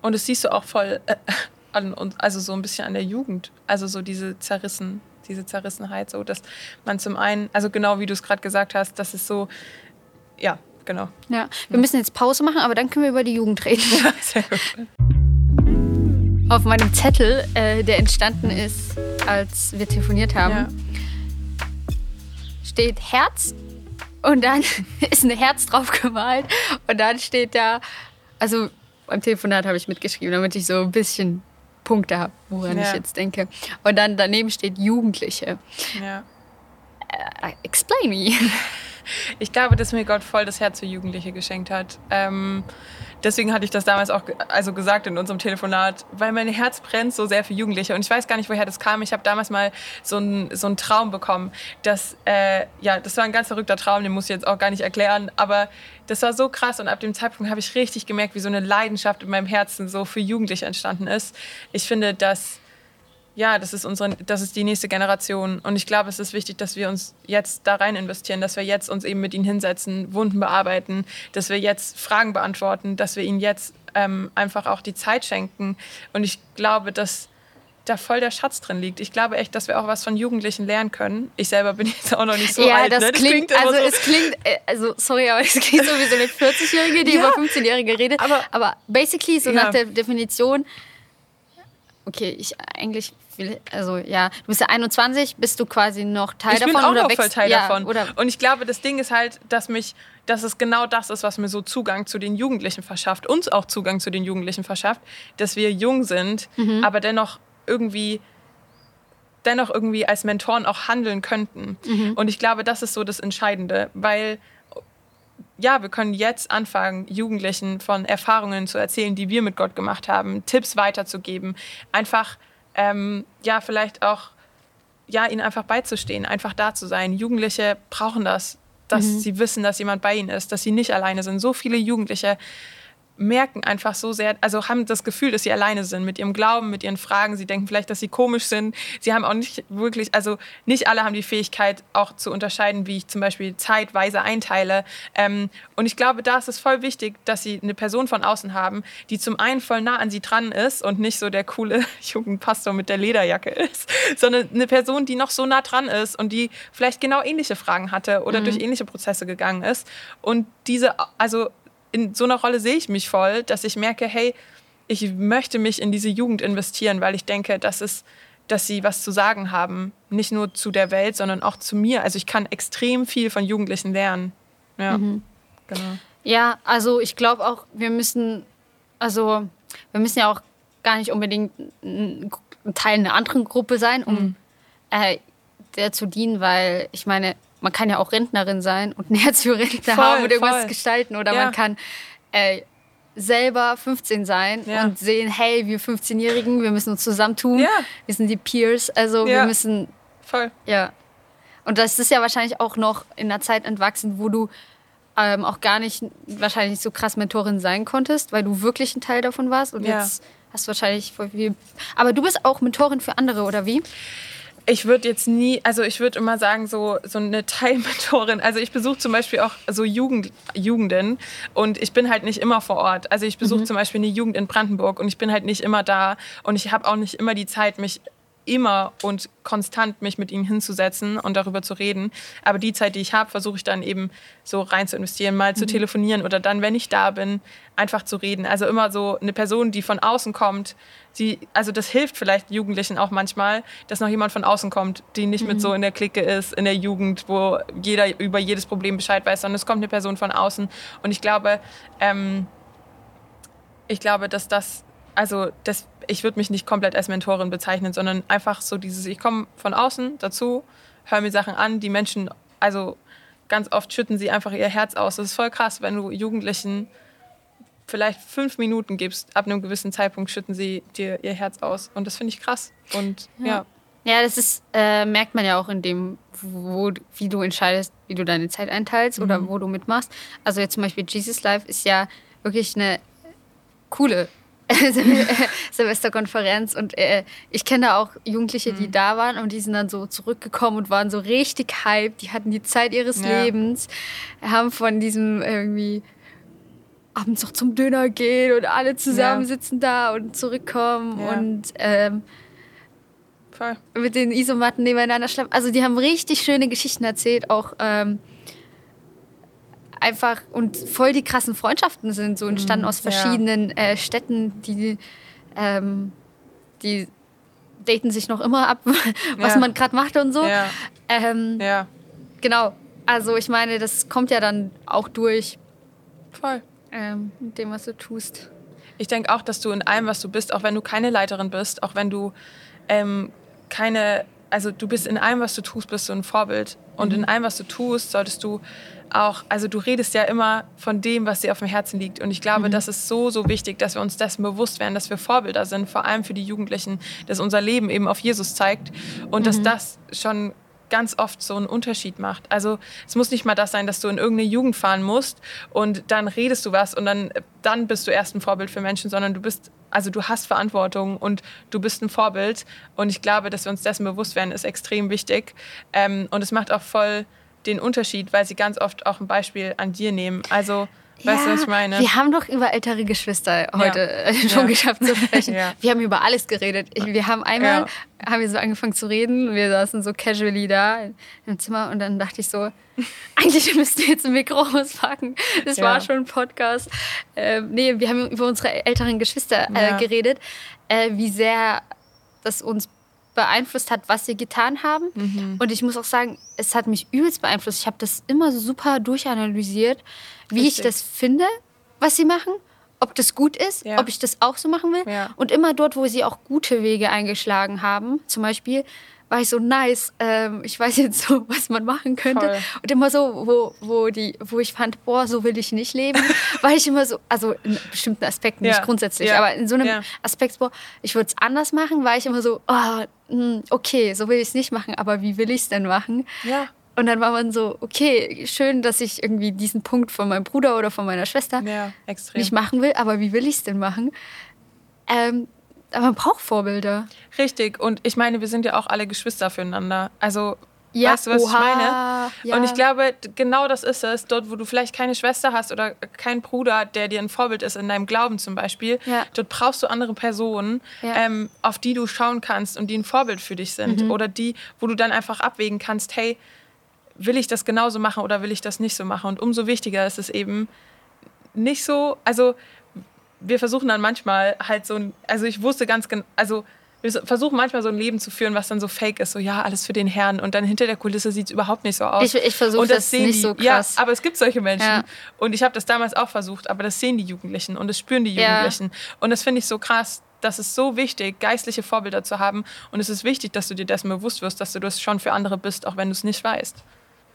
Und das siehst du auch voll äh, an uns, also so ein bisschen an der Jugend. Also so diese Zerrissen, diese Zerrissenheit, so dass man zum einen, also genau wie du es gerade gesagt hast, das ist so, ja, genau. Ja, wir müssen jetzt Pause machen, aber dann können wir über die Jugend reden. Ja, sehr gut. Auf meinem Zettel, äh, der entstanden ist, als wir telefoniert haben, ja. steht Herz und dann ist ein Herz drauf gemalt und dann steht da, also beim Telefonat habe ich mitgeschrieben, damit ich so ein bisschen Punkte habe, woran ja. ich jetzt denke. Und dann daneben steht Jugendliche. Ja. Uh, explain me. Ich glaube, dass mir Gott voll das Herz für Jugendliche geschenkt hat. Ähm, deswegen hatte ich das damals auch also gesagt in unserem Telefonat, weil mein Herz brennt so sehr für Jugendliche. Und ich weiß gar nicht, woher das kam. Ich habe damals mal so einen so Traum bekommen. Dass, äh, ja, das war ein ganz verrückter Traum, den muss ich jetzt auch gar nicht erklären. Aber das war so krass. Und ab dem Zeitpunkt habe ich richtig gemerkt, wie so eine Leidenschaft in meinem Herzen so für Jugendliche entstanden ist. Ich finde, dass ja, das ist unsere, das ist die nächste Generation. Und ich glaube, es ist wichtig, dass wir uns jetzt da rein investieren, dass wir jetzt uns eben mit ihnen hinsetzen, Wunden bearbeiten, dass wir jetzt Fragen beantworten, dass wir ihnen jetzt ähm, einfach auch die Zeit schenken. Und ich glaube, dass da voll der Schatz drin liegt. Ich glaube echt, dass wir auch was von Jugendlichen lernen können. Ich selber bin jetzt auch noch nicht so ja, alt. Das, ne? das klingt, also so. es klingt, äh, also sorry, aber es klingt so wie so eine 40-Jährige, die ja, über 15-Jährige redet. Aber, aber basically, so ja. nach der Definition, okay, ich eigentlich will, also ja, du bist ja 21, bist du quasi noch Teil ich davon bin auch oder noch wächst, voll Teil ja, davon. Oder und ich glaube, das Ding ist halt, dass mich, dass es genau das ist, was mir so Zugang zu den Jugendlichen verschafft, uns auch Zugang zu den Jugendlichen verschafft, dass wir jung sind, mhm. aber dennoch irgendwie dennoch irgendwie als Mentoren auch handeln könnten. Mhm. Und ich glaube, das ist so das Entscheidende, weil ja, wir können jetzt anfangen, Jugendlichen von Erfahrungen zu erzählen, die wir mit Gott gemacht haben, Tipps weiterzugeben, einfach, ähm, ja, vielleicht auch, ja, ihnen einfach beizustehen, einfach da zu sein. Jugendliche brauchen das, dass mhm. sie wissen, dass jemand bei ihnen ist, dass sie nicht alleine sind. So viele Jugendliche merken einfach so sehr, also haben das Gefühl, dass sie alleine sind mit ihrem Glauben, mit ihren Fragen. Sie denken vielleicht, dass sie komisch sind. Sie haben auch nicht wirklich, also nicht alle haben die Fähigkeit, auch zu unterscheiden, wie ich zum Beispiel zeitweise einteile. Ähm, und ich glaube, da ist es voll wichtig, dass sie eine Person von außen haben, die zum einen voll nah an sie dran ist und nicht so der coole Jugendpastor mit der Lederjacke ist, sondern eine Person, die noch so nah dran ist und die vielleicht genau ähnliche Fragen hatte oder mhm. durch ähnliche Prozesse gegangen ist. Und diese, also in so einer Rolle sehe ich mich voll, dass ich merke, hey, ich möchte mich in diese Jugend investieren, weil ich denke, dass es dass sie was zu sagen haben, nicht nur zu der Welt, sondern auch zu mir. Also ich kann extrem viel von Jugendlichen lernen. Ja, mhm. genau. Ja, also ich glaube auch, wir müssen, also wir müssen ja auch gar nicht unbedingt ein Teil einer anderen Gruppe sein, um mhm. äh, der zu dienen, weil ich meine, man kann ja auch Rentnerin sein und ein Herz für Rentner voll, haben und irgendwas voll. gestalten. Oder ja. man kann äh, selber 15 sein ja. und sehen, hey, wir 15-Jährigen, wir müssen uns zusammentun. Ja. Wir sind die Peers. Also wir müssen. Voll. Ja. Und das ist ja wahrscheinlich auch noch in einer Zeit entwachsen, wo du ähm, auch gar nicht wahrscheinlich so krass Mentorin sein konntest, weil du wirklich ein Teil davon warst. Und jetzt hast du wahrscheinlich voll viel. Aber du bist auch Mentorin für andere, oder wie? Ich würde jetzt nie, also ich würde immer sagen, so, so eine Teilmentorin. Also ich besuche zum Beispiel auch so Jugend, Jugenden und ich bin halt nicht immer vor Ort. Also ich besuche mhm. zum Beispiel eine Jugend in Brandenburg und ich bin halt nicht immer da und ich habe auch nicht immer die Zeit, mich immer und konstant mich mit ihnen hinzusetzen und darüber zu reden. Aber die Zeit, die ich habe, versuche ich dann eben so rein zu investieren, mal mhm. zu telefonieren oder dann, wenn ich da bin, einfach zu reden. Also immer so eine Person, die von außen kommt. Die, also das hilft vielleicht Jugendlichen auch manchmal, dass noch jemand von außen kommt, die nicht mhm. mit so in der Clique ist, in der Jugend, wo jeder über jedes Problem Bescheid weiß, sondern es kommt eine Person von außen. Und ich glaube, ähm, ich glaube, dass das also das, ich würde mich nicht komplett als Mentorin bezeichnen, sondern einfach so dieses, ich komme von außen dazu, höre mir Sachen an, die Menschen, also ganz oft schütten sie einfach ihr Herz aus. Das ist voll krass, wenn du Jugendlichen vielleicht fünf Minuten gibst, ab einem gewissen Zeitpunkt schütten sie dir ihr Herz aus. Und das finde ich krass. Und ja. ja. Ja, das ist, äh, merkt man ja auch in dem, wo, wie du entscheidest, wie du deine Zeit einteilst mhm. oder wo du mitmachst. Also jetzt zum Beispiel Jesus Life ist ja wirklich eine coole Silvesterkonferenz und äh, ich kenne auch Jugendliche, die mhm. da waren und die sind dann so zurückgekommen und waren so richtig hyped. Die hatten die Zeit ihres ja. Lebens, haben von diesem irgendwie abends noch zum Döner gehen und alle zusammen ja. sitzen da und zurückkommen ja. und ähm, mit den Isomatten nebeneinander schlafen. Also die haben richtig schöne Geschichten erzählt, auch ähm, einfach und voll die krassen Freundschaften sind so entstanden mhm, aus verschiedenen ja. äh, Städten, die, ähm, die daten sich noch immer ab, was ja. man gerade macht und so. Ja. Ähm, ja. Genau. Also ich meine, das kommt ja dann auch durch. Voll. Ähm, mit dem, was du tust. Ich denke auch, dass du in allem, was du bist, auch wenn du keine Leiterin bist, auch wenn du ähm, keine, also du bist in allem, was du tust, bist du ein Vorbild. Und mhm. in allem, was du tust, solltest du auch, also du redest ja immer von dem, was dir auf dem Herzen liegt. Und ich glaube, mhm. das ist so, so wichtig, dass wir uns dessen bewusst werden, dass wir Vorbilder sind, vor allem für die Jugendlichen, dass unser Leben eben auf Jesus zeigt und mhm. dass das schon ganz oft so einen Unterschied macht. Also es muss nicht mal das sein, dass du in irgendeine Jugend fahren musst und dann redest du was und dann, dann bist du erst ein Vorbild für Menschen, sondern du bist, also du hast Verantwortung und du bist ein Vorbild. Und ich glaube, dass wir uns dessen bewusst werden, ist extrem wichtig. Ähm, und es macht auch voll den Unterschied, weil sie ganz oft auch ein Beispiel an dir nehmen. Also Weißt ja, du, was ich meine? Wir haben doch über ältere Geschwister heute ja. schon ja. geschafft zu sprechen. Wir haben über alles geredet. Wir haben einmal, haben wir so angefangen zu reden. Wir saßen so casually da im Zimmer und dann dachte ich so, eigentlich müssten wir jetzt ein Mikro auspacken. Das war schon ein Podcast. Ähm, nee, wir haben über unsere älteren Geschwister äh, geredet, äh, wie sehr das uns beeinflusst hat, was sie getan haben. Mhm. Und ich muss auch sagen, es hat mich übelst beeinflusst. Ich habe das immer super durchanalysiert, wie Richtig. ich das finde, was sie machen, ob das gut ist, ja. ob ich das auch so machen will. Ja. Und immer dort, wo sie auch gute Wege eingeschlagen haben, zum Beispiel, war ich so nice, ähm, ich weiß jetzt so, was man machen könnte. Voll. Und immer so, wo, wo, die, wo ich fand, boah, so will ich nicht leben, war ich immer so, also in bestimmten Aspekten, ja. nicht grundsätzlich, ja. aber in so einem ja. Aspekt, boah, ich würde es anders machen, war ich immer so, oh, okay, so will ich es nicht machen, aber wie will ich es denn machen? Ja. Und dann war man so, okay, schön, dass ich irgendwie diesen Punkt von meinem Bruder oder von meiner Schwester nicht machen will, aber wie will ich es denn machen? Ähm, aber man braucht Vorbilder. Richtig. Und ich meine, wir sind ja auch alle Geschwister füreinander. Also, ja, weißt du, was oha, ich meine? Ja. Und ich glaube, genau das ist es. Dort, wo du vielleicht keine Schwester hast oder keinen Bruder, der dir ein Vorbild ist in deinem Glauben zum Beispiel, ja. dort brauchst du andere Personen, ähm, auf die du schauen kannst und die ein Vorbild für dich sind. Mhm. Oder die, wo du dann einfach abwägen kannst, hey, will ich das genauso machen oder will ich das nicht so machen? Und umso wichtiger ist es eben nicht so, also wir versuchen dann manchmal halt so ein, also ich wusste ganz genau, also wir versuchen manchmal so ein Leben zu führen, was dann so fake ist, so ja, alles für den Herrn und dann hinter der Kulisse sieht es überhaupt nicht so aus. Ich, ich versuche das, das nicht die, so krass. Ja, aber es gibt solche Menschen ja. und ich habe das damals auch versucht, aber das sehen die Jugendlichen und das spüren die Jugendlichen ja. und das finde ich so krass, das ist so wichtig, geistliche Vorbilder zu haben und es ist wichtig, dass du dir dessen bewusst wirst, dass du das schon für andere bist, auch wenn du es nicht weißt.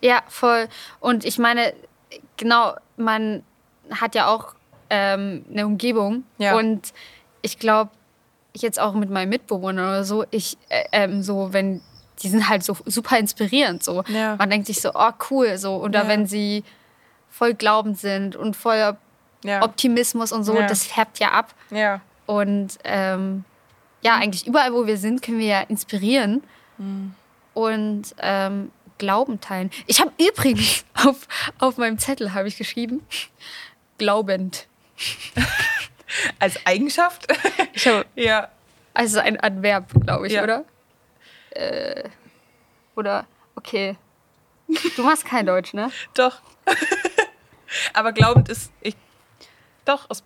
Ja, voll. Und ich meine, genau, man hat ja auch ähm, eine Umgebung. Ja. Und ich glaube, jetzt auch mit meinen Mitbewohnern oder so, ich, äh, ähm, so, wenn, die sind halt so super inspirierend. So. Ja. Man denkt sich so, oh cool, so. Oder ja. wenn sie voll glaubend sind und voll ja. Optimismus und so, das färbt ja ab. Und ähm, ja, eigentlich überall, wo wir sind, können wir ja inspirieren. Mhm. Und ähm, Glauben teilen. Ich habe übrigens auf, auf meinem Zettel habe ich geschrieben, glaubend. Als Eigenschaft? Hab, ja. Also ein Adverb, glaube ich, ja. oder? Äh, oder, okay. Du machst kein Deutsch, ne? Doch. Aber glaubend ist, ich, doch, aus,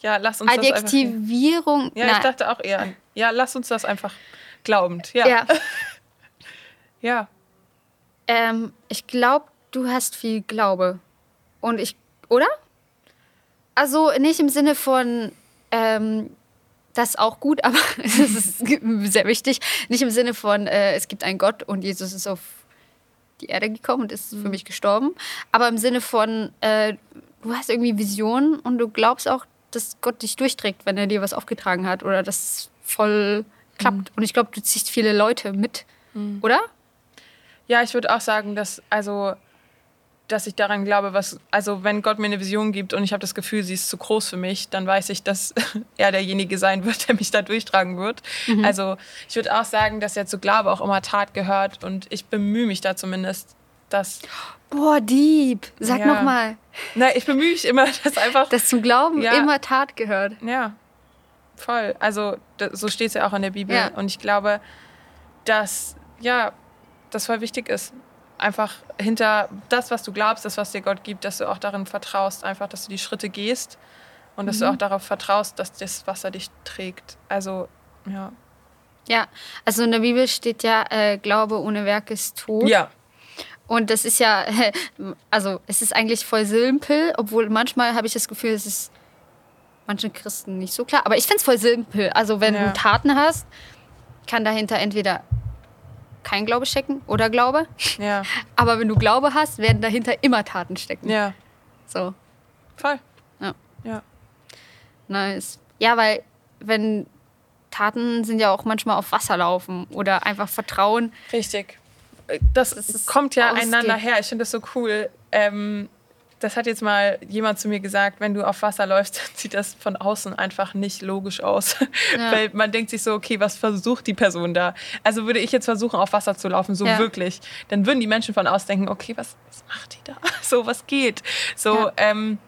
ja, lass uns Adjektivierung. Das einfach, ja, nein. ich dachte auch eher an, ja, lass uns das einfach glaubend, ja. Ja. ja. Ähm, ich glaube, du hast viel Glaube. Und ich, oder? Also nicht im Sinne von, ähm, das ist auch gut, aber es ist sehr wichtig. Nicht im Sinne von, äh, es gibt einen Gott und Jesus ist auf die Erde gekommen und ist für mhm. mich gestorben. Aber im Sinne von, äh, du hast irgendwie Visionen und du glaubst auch, dass Gott dich durchträgt, wenn er dir was aufgetragen hat oder dass es voll klappt. Mhm. Und ich glaube, du ziehst viele Leute mit, mhm. oder? Ja, ich würde auch sagen, dass, also dass ich daran glaube, was, also wenn Gott mir eine Vision gibt und ich habe das Gefühl, sie ist zu groß für mich, dann weiß ich, dass er derjenige sein wird, der mich da durchtragen wird. Mhm. Also ich würde auch sagen, dass ja zu Glaube auch immer Tat gehört und ich bemühe mich da zumindest, dass. Boah, Dieb, sag ja. nochmal. Nein, ich bemühe mich immer, dass einfach. Dass zum Glauben ja, immer Tat gehört. Ja, voll. Also so steht es ja auch in der Bibel ja. und ich glaube, dass, ja, das voll wichtig ist einfach hinter das, was du glaubst, das, was dir Gott gibt, dass du auch darin vertraust, einfach, dass du die Schritte gehst und dass mhm. du auch darauf vertraust, dass das Wasser dich trägt. Also, ja. Ja, also in der Bibel steht ja, äh, Glaube ohne Werk ist tot. Ja. Und das ist ja, also es ist eigentlich voll simpel, obwohl manchmal habe ich das Gefühl, es ist manchen Christen nicht so klar. Aber ich finde es voll simpel. Also wenn ja. du Taten hast, kann dahinter entweder kein Glaube stecken oder Glaube. Ja. Aber wenn du Glaube hast, werden dahinter immer Taten stecken. Ja. So. Voll. Ja. Ja. Nice. Ja, weil wenn Taten sind ja auch manchmal auf Wasser laufen oder einfach Vertrauen. Richtig. das, das kommt ja ausgeht. einander her. Ich finde das so cool. Ähm, das hat jetzt mal jemand zu mir gesagt, wenn du auf Wasser läufst, sieht das von außen einfach nicht logisch aus. Ja. Weil man denkt sich so, okay, was versucht die Person da? Also würde ich jetzt versuchen, auf Wasser zu laufen, so ja. wirklich, dann würden die Menschen von außen denken, okay, was, was macht die da? So, was geht? So, ja. ähm,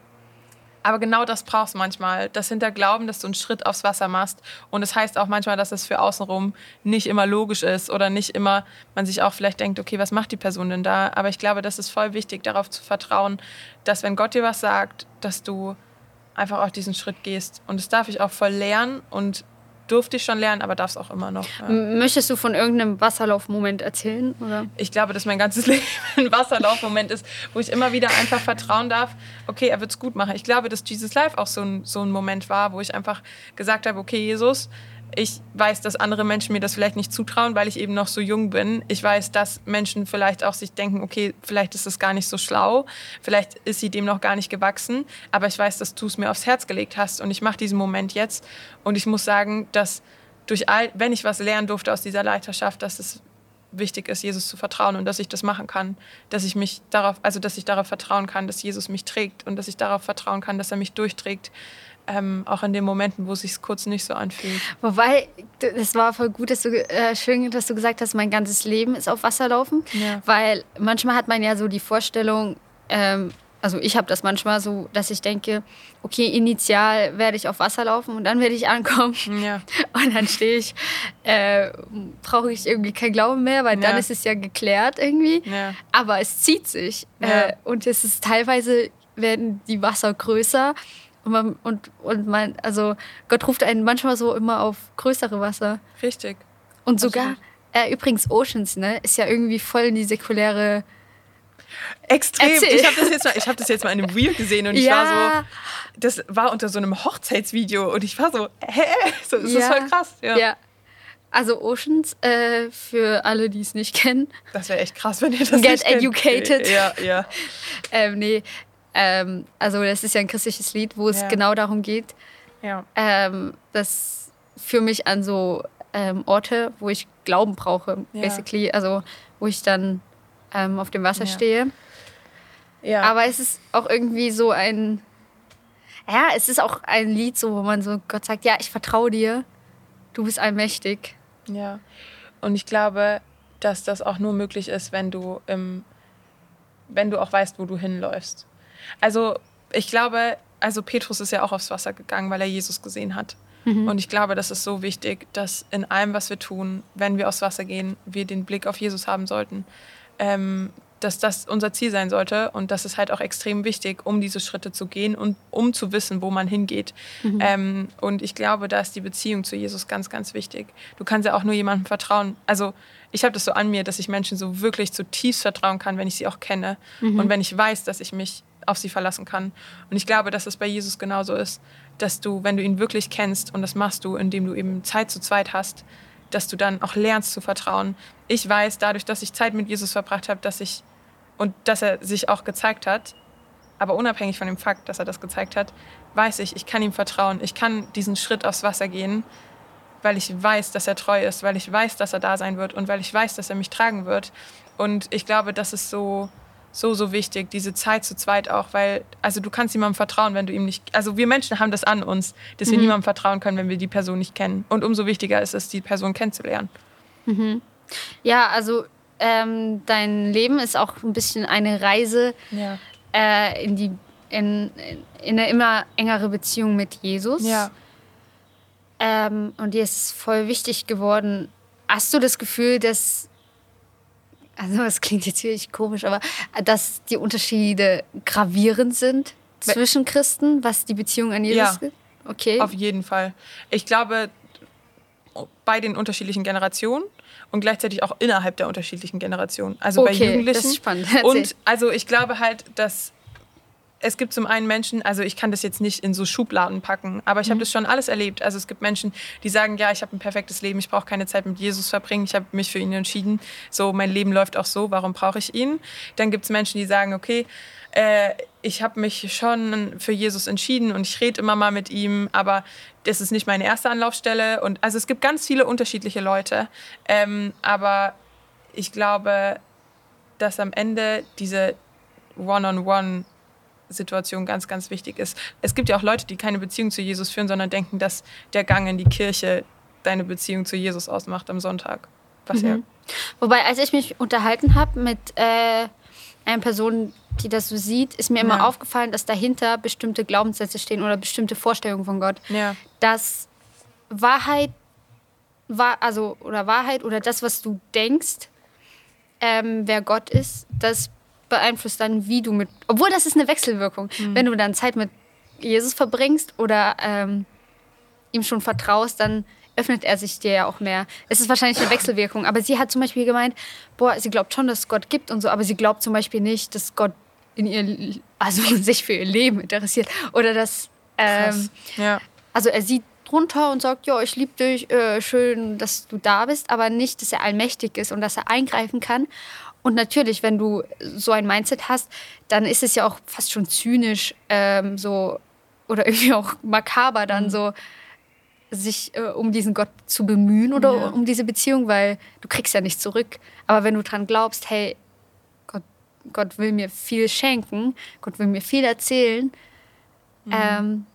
aber genau das brauchst du manchmal. Das hinter Glauben, dass du einen Schritt aufs Wasser machst. Und es das heißt auch manchmal, dass es für außenrum nicht immer logisch ist oder nicht immer, man sich auch vielleicht denkt, okay, was macht die Person denn da? Aber ich glaube, das ist voll wichtig, darauf zu vertrauen, dass wenn Gott dir was sagt, dass du einfach auch diesen Schritt gehst. Und das darf ich auch voll lernen und durfte ich schon lernen, aber darf es auch immer noch. Ja. Möchtest du von irgendeinem Wasserlaufmoment erzählen? Oder? Ich glaube, dass mein ganzes Leben ein Wasserlaufmoment ist, wo ich immer wieder einfach vertrauen darf, okay, er wird es gut machen. Ich glaube, dass Jesus Life auch so ein, so ein Moment war, wo ich einfach gesagt habe, okay, Jesus, ich weiß, dass andere Menschen mir das vielleicht nicht zutrauen, weil ich eben noch so jung bin. Ich weiß, dass Menschen vielleicht auch sich denken, okay, vielleicht ist das gar nicht so schlau, vielleicht ist sie dem noch gar nicht gewachsen, aber ich weiß, dass du es mir aufs Herz gelegt hast. Und ich mache diesen Moment jetzt. Und ich muss sagen, dass durch all, wenn ich was lernen durfte aus dieser Leiterschaft, dass es wichtig ist, Jesus zu vertrauen und dass ich das machen kann, dass ich mich darauf, also dass ich darauf vertrauen kann, dass Jesus mich trägt und dass ich darauf vertrauen kann, dass er mich durchträgt ähm, auch in den Momenten, wo es sich kurz nicht so anfühlt. Wobei, das war voll gut, dass du, äh, schön, dass du gesagt hast, mein ganzes Leben ist auf Wasser laufen. Ja. Weil manchmal hat man ja so die Vorstellung, ähm, also ich habe das manchmal so, dass ich denke, okay, initial werde ich auf Wasser laufen und dann werde ich ankommen. Ja. Und dann stehe ich, äh, brauche ich irgendwie kein Glauben mehr, weil ja. dann ist es ja geklärt irgendwie. Aber es zieht sich. Äh, und es ist teilweise werden die Wasser größer und man, und, und man, also Gott ruft einen manchmal so immer auf größere Wasser. Richtig. Und sogar, äh, übrigens Oceans, ne, ist ja irgendwie voll in die säkuläre. Extrem. Erzähl. Ich habe das, jetzt mal, hab das jetzt mal in einem Reel gesehen und ich ja. war so, das war unter so einem Hochzeitsvideo und ich war so, hä? So, das ja. ist voll krass. Ja. ja. Also Oceans, äh, für alle, die es nicht kennen. Das wäre echt krass, wenn ihr das Get nicht educated. Kennt. Ja, ja. ähm, nee, ähm, also das ist ja ein christliches Lied, wo es ja. genau darum geht. Ja. Ähm, das für mich an so ähm, Orte, wo ich Glauben brauche, ja. basically. Also wo ich dann ähm, auf dem Wasser stehe. Aber es ist auch irgendwie so ein, ja, es ist auch ein Lied, so, wo man so Gott sagt, ja, ich vertraue dir, du bist allmächtig. Ja. Und ich glaube, dass das auch nur möglich ist, wenn du im, wenn du auch weißt, wo du hinläufst. Also ich glaube, also Petrus ist ja auch aufs Wasser gegangen, weil er Jesus gesehen hat. Mhm. Und ich glaube, das ist so wichtig, dass in allem, was wir tun, wenn wir aufs Wasser gehen, wir den Blick auf Jesus haben sollten. Ähm, dass das unser Ziel sein sollte und das ist halt auch extrem wichtig, um diese Schritte zu gehen und um zu wissen, wo man hingeht. Mhm. Ähm, und ich glaube, da ist die Beziehung zu Jesus ganz, ganz wichtig. Du kannst ja auch nur jemandem vertrauen. Also ich habe das so an mir, dass ich Menschen so wirklich zutiefst vertrauen kann, wenn ich sie auch kenne mhm. und wenn ich weiß, dass ich mich auf sie verlassen kann. Und ich glaube, dass es bei Jesus genauso ist, dass du, wenn du ihn wirklich kennst, und das machst du, indem du eben Zeit zu zweit hast, dass du dann auch lernst zu vertrauen. Ich weiß, dadurch, dass ich Zeit mit Jesus verbracht habe, dass ich und dass er sich auch gezeigt hat, aber unabhängig von dem Fakt, dass er das gezeigt hat, weiß ich, ich kann ihm vertrauen. Ich kann diesen Schritt aufs Wasser gehen, weil ich weiß, dass er treu ist, weil ich weiß, dass er da sein wird und weil ich weiß, dass er mich tragen wird. Und ich glaube, das ist so so, so wichtig, diese Zeit zu zweit auch, weil, also du kannst jemandem vertrauen, wenn du ihm nicht, also wir Menschen haben das an uns, dass wir mhm. niemandem vertrauen können, wenn wir die Person nicht kennen. Und umso wichtiger ist es, die Person kennenzulernen. Mhm. Ja, also ähm, dein Leben ist auch ein bisschen eine Reise ja. äh, in, die, in, in eine immer engere Beziehung mit Jesus. Ja. Ähm, und dir ist voll wichtig geworden. Hast du das Gefühl, dass also es klingt jetzt wirklich komisch, aber dass die Unterschiede gravierend sind zwischen Christen, was die Beziehung an Jesus ja? Okay. Auf jeden Fall. Ich glaube, bei den unterschiedlichen Generationen und gleichzeitig auch innerhalb der unterschiedlichen Generationen. Also okay, bei Jugendlichen. Das ist spannend. Erzähl. Und also ich glaube halt, dass es gibt zum einen Menschen, also ich kann das jetzt nicht in so Schubladen packen, aber ich mhm. habe das schon alles erlebt. Also es gibt Menschen, die sagen, ja, ich habe ein perfektes Leben, ich brauche keine Zeit mit Jesus verbringen, ich habe mich für ihn entschieden, so mein Leben läuft auch so, warum brauche ich ihn? Dann gibt es Menschen, die sagen, okay, äh, ich habe mich schon für Jesus entschieden und ich rede immer mal mit ihm, aber das ist nicht meine erste Anlaufstelle. Und also es gibt ganz viele unterschiedliche Leute, ähm, aber ich glaube, dass am Ende diese One-on-One-Situation ganz, ganz wichtig ist. Es gibt ja auch Leute, die keine Beziehung zu Jesus führen, sondern denken, dass der Gang in die Kirche deine Beziehung zu Jesus ausmacht am Sonntag. Was mhm. ja. Wobei, als ich mich unterhalten habe mit äh, einer Person, die das so sieht, ist mir immer ja. aufgefallen, dass dahinter bestimmte Glaubenssätze stehen oder bestimmte Vorstellungen von Gott. Ja. Dass Wahrheit, war, also, oder Wahrheit oder das, was du denkst, ähm, wer Gott ist, das beeinflusst dann, wie du mit. Obwohl das ist eine Wechselwirkung. Mhm. Wenn du dann Zeit mit Jesus verbringst oder ähm, ihm schon vertraust, dann öffnet er sich dir ja auch mehr. Es ist wahrscheinlich eine Wechselwirkung. Aber sie hat zum Beispiel gemeint, boah, sie glaubt schon, dass es Gott gibt und so, aber sie glaubt zum Beispiel nicht, dass Gott in ihr, also sich für ihr Leben interessiert. Oder dass, ähm, ja. also er sieht drunter und sagt, ja, ich liebe dich, äh, schön, dass du da bist, aber nicht, dass er allmächtig ist und dass er eingreifen kann. Und natürlich, wenn du so ein Mindset hast, dann ist es ja auch fast schon zynisch, ähm, so oder irgendwie auch makaber dann mhm. so sich äh, um diesen Gott zu bemühen oder ja. um diese Beziehung, weil du kriegst ja nicht zurück. Aber wenn du dran glaubst, hey, Gott, Gott will mir viel schenken, Gott will mir viel erzählen, mhm. ähm,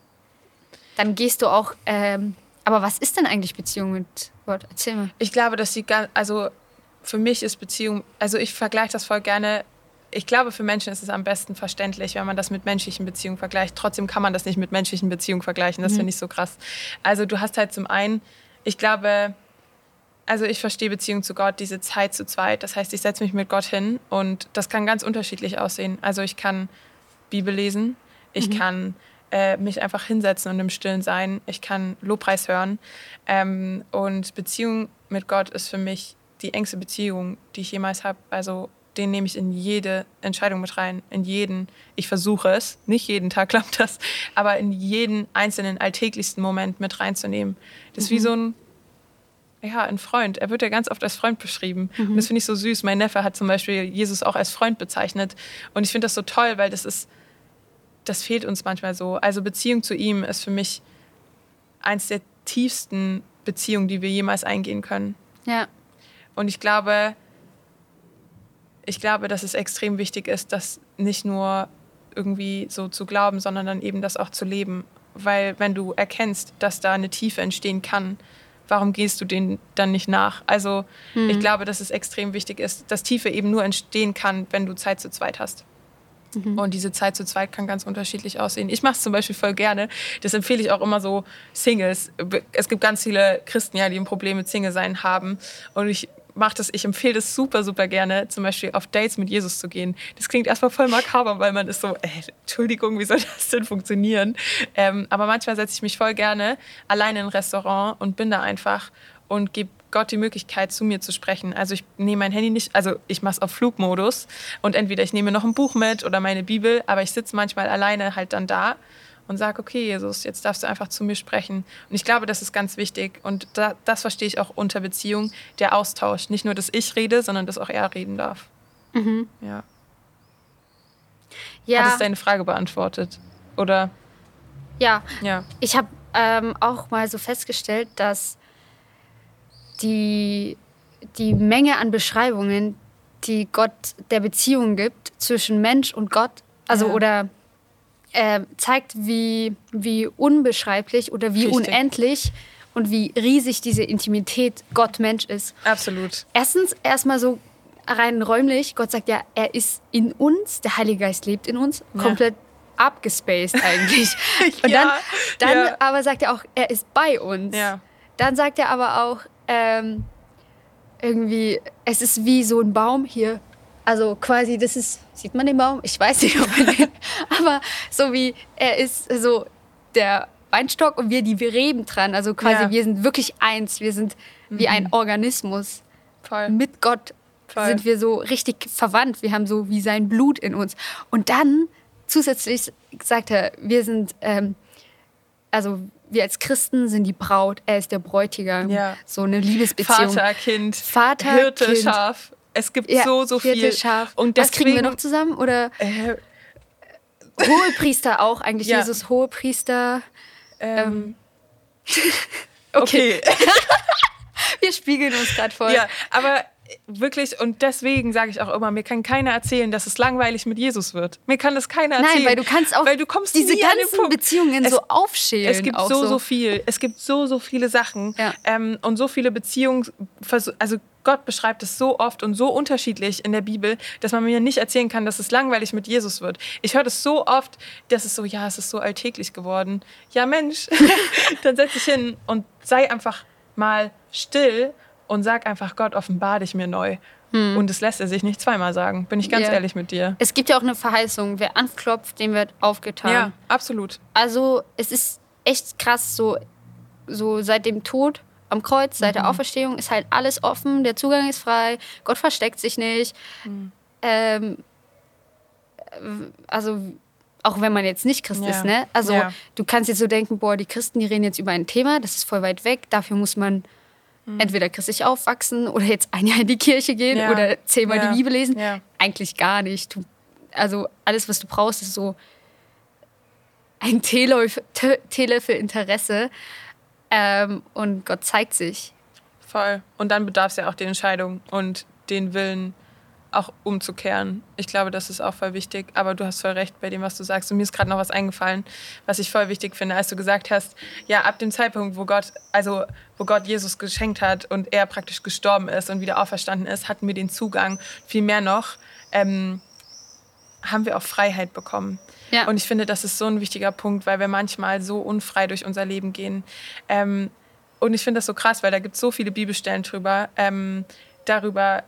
dann gehst du auch. Ähm, aber was ist denn eigentlich Beziehung mit Gott? Erzähl mal. Ich glaube, dass sie ganz, also für mich ist Beziehung, also ich vergleiche das voll gerne ich glaube, für Menschen ist es am besten verständlich, wenn man das mit menschlichen Beziehungen vergleicht. Trotzdem kann man das nicht mit menschlichen Beziehungen vergleichen. Das mhm. finde ich so krass. Also du hast halt zum einen, ich glaube, also ich verstehe Beziehung zu Gott, diese Zeit zu zweit. Das heißt, ich setze mich mit Gott hin und das kann ganz unterschiedlich aussehen. Also ich kann Bibel lesen, ich mhm. kann äh, mich einfach hinsetzen und im Stillen sein, ich kann Lobpreis hören. Ähm, und Beziehung mit Gott ist für mich die engste Beziehung, die ich jemals habe. Also den nehme ich in jede Entscheidung mit rein, in jeden. Ich versuche es, nicht jeden Tag klappt das, aber in jeden einzelnen alltäglichsten Moment mit reinzunehmen. Das ist mhm. wie so ein, ja, ein Freund. Er wird ja ganz oft als Freund beschrieben. Mhm. Und das finde ich so süß. Mein Neffe hat zum Beispiel Jesus auch als Freund bezeichnet. Und ich finde das so toll, weil das ist, das fehlt uns manchmal so. Also Beziehung zu ihm ist für mich eins der tiefsten Beziehungen, die wir jemals eingehen können. Ja. Und ich glaube, ich glaube, dass es extrem wichtig ist, das nicht nur irgendwie so zu glauben, sondern dann eben das auch zu leben. Weil wenn du erkennst, dass da eine Tiefe entstehen kann, warum gehst du denen dann nicht nach? Also hm. ich glaube, dass es extrem wichtig ist, dass Tiefe eben nur entstehen kann, wenn du Zeit zu zweit hast. Mhm. Und diese Zeit zu zweit kann ganz unterschiedlich aussehen. Ich mache es zum Beispiel voll gerne. Das empfehle ich auch immer so Singles. Es gibt ganz viele Christen, ja, die ein Problem mit Single-Sein haben. Und ich mache das, ich empfehle das super, super gerne, zum Beispiel auf Dates mit Jesus zu gehen. Das klingt erstmal voll makaber, weil man ist so, ey, Entschuldigung, wie soll das denn funktionieren? Ähm, aber manchmal setze ich mich voll gerne alleine in ein Restaurant und bin da einfach und gebe Gott die Möglichkeit, zu mir zu sprechen. Also ich nehme mein Handy nicht, also ich mache es auf Flugmodus und entweder ich nehme noch ein Buch mit oder meine Bibel, aber ich sitze manchmal alleine halt dann da und sage, okay, Jesus, jetzt darfst du einfach zu mir sprechen. Und ich glaube, das ist ganz wichtig. Und da, das verstehe ich auch unter Beziehung, der Austausch. Nicht nur, dass ich rede, sondern dass auch er reden darf. Mhm. Ja. ja. Hat es deine Frage beantwortet? Oder? Ja. ja. Ich habe ähm, auch mal so festgestellt, dass die, die Menge an Beschreibungen, die Gott der Beziehung gibt zwischen Mensch und Gott, also ja. oder äh, zeigt, wie, wie unbeschreiblich oder wie Richtig. unendlich und wie riesig diese Intimität Gott-Mensch ist. Absolut. Erstens erstmal so rein räumlich. Gott sagt ja, er ist in uns, der Heilige Geist lebt in uns, ja. komplett abgespaced eigentlich. Und ja, dann, dann ja. aber sagt er auch, er ist bei uns. Ja. Dann sagt er aber auch, ähm, irgendwie, es ist wie so ein Baum hier also quasi, das ist, sieht man den Baum? Ich weiß nicht, ob man den, aber so wie er ist so der Weinstock und wir die wir Reben dran. Also quasi, ja. wir sind wirklich eins. Wir sind wie mhm. ein Organismus. Voll. Mit Gott Voll. sind wir so richtig verwandt. Wir haben so wie sein Blut in uns. Und dann zusätzlich sagt er, wir sind, ähm, also wir als Christen sind die Braut, er ist der Bräutigam. Ja. So eine Liebesbeziehung. Vater, Kind, Vater, Hirte, kind. Schaf. Es gibt ja, so, so viel. Schaf. Und deswegen, Was kriegen wir noch zusammen? Oder äh, Hohepriester auch eigentlich. Ja. Jesus Hohepriester. Ähm. ähm. okay. wir spiegeln uns gerade voll. Ja, aber wirklich, und deswegen sage ich auch immer, mir kann keiner erzählen, dass es langweilig mit Jesus wird. Mir kann das keiner erzählen. Nein, weil du kannst auch weil du kommst diese ganzen. Beziehungen Es- so aufschälen. Es gibt auch so, so, viel. Es gibt so, so viele Sachen. Ja. Ähm, und so viele Beziehungen. Also Gott beschreibt es so oft und so unterschiedlich in der Bibel, dass man mir nicht erzählen kann, dass es langweilig mit Jesus wird. Ich höre das so oft, dass es so, ja, es ist so alltäglich geworden. Ja, Mensch, dann setz dich hin und sei einfach mal still und sag einfach, Gott, offenbar dich mir neu. Und das lässt er sich nicht zweimal sagen, bin ich ganz Ja. ehrlich mit dir. Es gibt ja auch eine Verheißung, wer anklopft, dem wird aufgetan. Ja, absolut. Also es ist echt krass, so, so seit dem Tod am Kreuz, seit Mhm. der Auferstehung ist halt alles offen, der Zugang ist frei, Gott versteckt sich nicht. Mhm. Ähm, äh, also auch wenn man jetzt nicht Christ Ja. ist, ne? Also Ja. du kannst jetzt so denken, boah, die Christen, die reden jetzt über ein Thema, das ist voll weit weg, dafür muss man entweder christlich aufwachsen oder jetzt ein Jahr in die Kirche gehen Mhm. Ja. oder zehnmal die Bibel lesen. Ja. Eigentlich gar nicht. Du, also alles, was du brauchst, ist so ein Teelöffel, Te- Teelöffel Interesse ähm, und Gott zeigt sich. Voll. Und dann bedarf es ja auch der Entscheidung und den Willen, auch umzukehren. Ich glaube, das ist auch voll wichtig. Aber du hast voll recht bei dem, was du sagst. Und mir ist gerade noch was eingefallen, was ich voll wichtig finde, als du gesagt hast, ja, ab dem Zeitpunkt, wo Gott, also wo Gott Jesus geschenkt hat und er praktisch gestorben ist und wieder auferstanden ist, hatten wir den Zugang. Viel mehr noch, ähm, haben wir auch Freiheit bekommen. Ja. Und ich finde, das ist so ein wichtiger Punkt, weil wir manchmal so unfrei durch unser Leben gehen. Ähm, und ich finde das so krass, weil da gibt es so viele Bibelstellen drüber, ähm, darüber,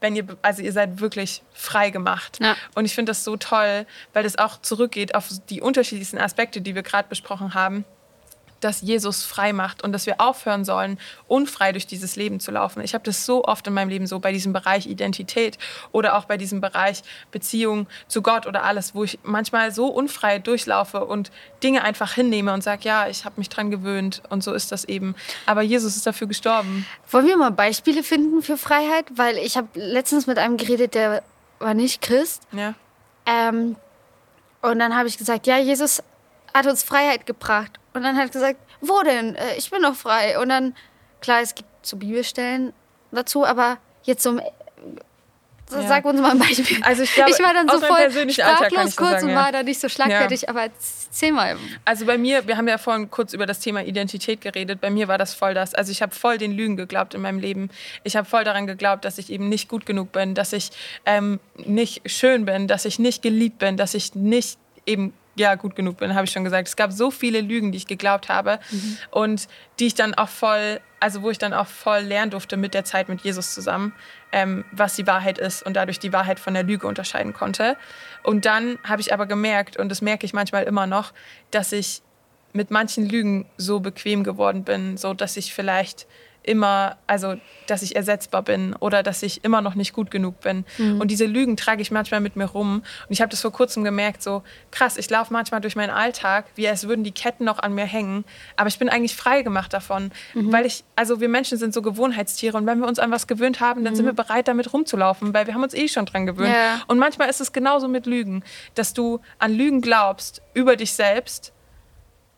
wenn ihr, also ihr seid wirklich frei gemacht. Ja. Und ich finde das so toll, weil das auch zurückgeht auf die unterschiedlichsten Aspekte, die wir gerade besprochen haben, dass Jesus frei macht und dass wir aufhören sollen, unfrei durch dieses Leben zu laufen. Ich habe das so oft in meinem Leben so bei diesem Bereich Identität oder auch bei diesem Bereich Beziehung zu Gott oder alles, wo ich manchmal so unfrei durchlaufe und Dinge einfach hinnehme und sage, ja, ich habe mich dran gewöhnt und so ist das eben. Aber Jesus ist dafür gestorben. Wollen wir mal Beispiele finden für Freiheit? Weil ich habe letztens mit einem geredet, der war nicht Christ. Ja, Ähm, und dann habe ich gesagt, ja, Jesus hat uns Freiheit gebracht. Und dann hat gesagt, wo denn? Äh, Ich bin doch frei. Und dann, klar, es gibt so Bibelstellen dazu, aber jetzt so, im- so Ja. sag uns mal ein Beispiel. Also ich glaube, ich war dann so voll sprachlos kurz sagen, und ja. war da nicht so schlagfertig, aber erzähl mal. Also bei mir, wir haben ja vorhin kurz über das Thema Identität geredet. Bei mir war das voll das. Also ich habe voll den Lügen geglaubt in meinem Leben. Ich habe voll daran geglaubt, dass ich eben nicht gut genug bin, dass ich ähm, nicht schön bin, dass ich nicht geliebt bin, dass ich nicht eben ja gut genug bin, habe ich schon gesagt. Es gab so viele Lügen, die ich geglaubt habe und die ich dann auch voll, also wo ich dann auch voll lernen durfte mit der Zeit mit Jesus zusammen, ähm, was die Wahrheit ist und dadurch die Wahrheit von der Lüge unterscheiden konnte. Und dann habe ich aber gemerkt, und das merke ich manchmal immer noch, dass ich mit manchen Lügen so bequem geworden bin, so dass ich vielleicht immer, also dass ich ersetzbar bin oder dass ich immer noch nicht gut genug bin. Und diese Lügen trage ich manchmal mit mir rum. Und ich habe das vor kurzem gemerkt, so krass, ich laufe manchmal durch meinen Alltag, wie als würden die Ketten noch an mir hängen, aber ich bin eigentlich frei gemacht davon, weil ich, also wir Menschen sind so Gewohnheitstiere und wenn wir uns an was gewöhnt haben, dann sind wir bereit, damit rumzulaufen, weil wir haben uns eh schon dran gewöhnt. Ja. Und manchmal ist es genauso mit Lügen, dass du an Lügen glaubst über dich selbst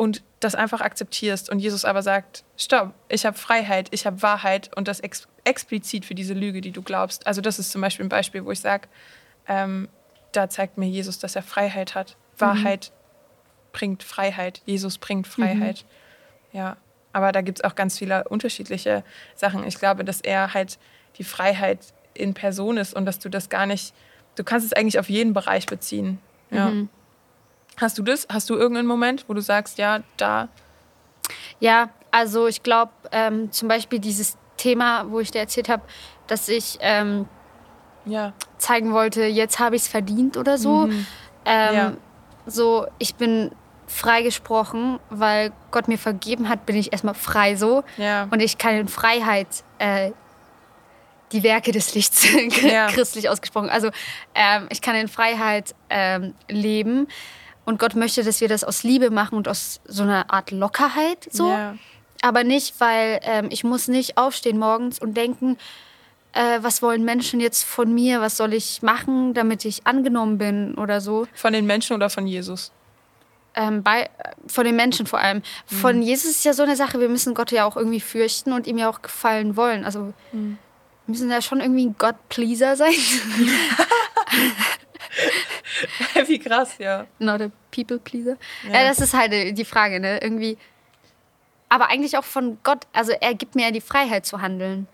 und das einfach akzeptierst und Jesus aber sagt, stopp, ich habe Freiheit, ich habe Wahrheit und das ex explizit für diese Lüge, die du glaubst. Also das ist zum Beispiel ein Beispiel, wo ich sage, ähm, da zeigt mir Jesus, dass er Freiheit hat. Wahrheit bringt Freiheit, Jesus bringt Freiheit. Ja, aber da gibt es auch ganz viele unterschiedliche Sachen. Ich glaube, dass er halt die Freiheit in Person ist und dass du das gar nicht, du kannst es eigentlich auf jeden Bereich beziehen. Ja. Hast du das? Hast du irgendeinen Moment, wo du sagst, ja, da, Ja, also ich glaube, ähm, zum Beispiel dieses Thema, wo ich dir erzählt habe, dass ich ähm, ja, zeigen wollte, jetzt habe ich es verdient oder so. Ähm, Ja. So, ich bin freigesprochen, weil Gott mir vergeben hat, bin ich erstmal frei so. ja, Und ich kann in Freiheit äh, die Werke des Lichts, christlich ausgesprochen. Also ähm, ich kann in Freiheit ähm, leben. Und Gott möchte, dass wir das aus Liebe machen und aus so einer Art Lockerheit so. ja, Aber nicht, weil ähm, ich muss nicht aufstehen morgens und denken, äh, was wollen Menschen jetzt von mir, was soll ich machen, damit ich angenommen bin oder so. von den Menschen oder von Jesus? Ähm, bei, von den Menschen vor allem. Von Jesus ist ja so eine Sache, wir müssen Gott ja auch irgendwie fürchten und ihm ja auch gefallen wollen. Also müssen ja schon irgendwie ein God-Pleaser sein. Wie krass, ja. Not a People-Pleaser. Ja. ja. das ist halt die Frage, ne? Irgendwie. Aber eigentlich auch von Gott, also er gibt mir ja die Freiheit zu handeln.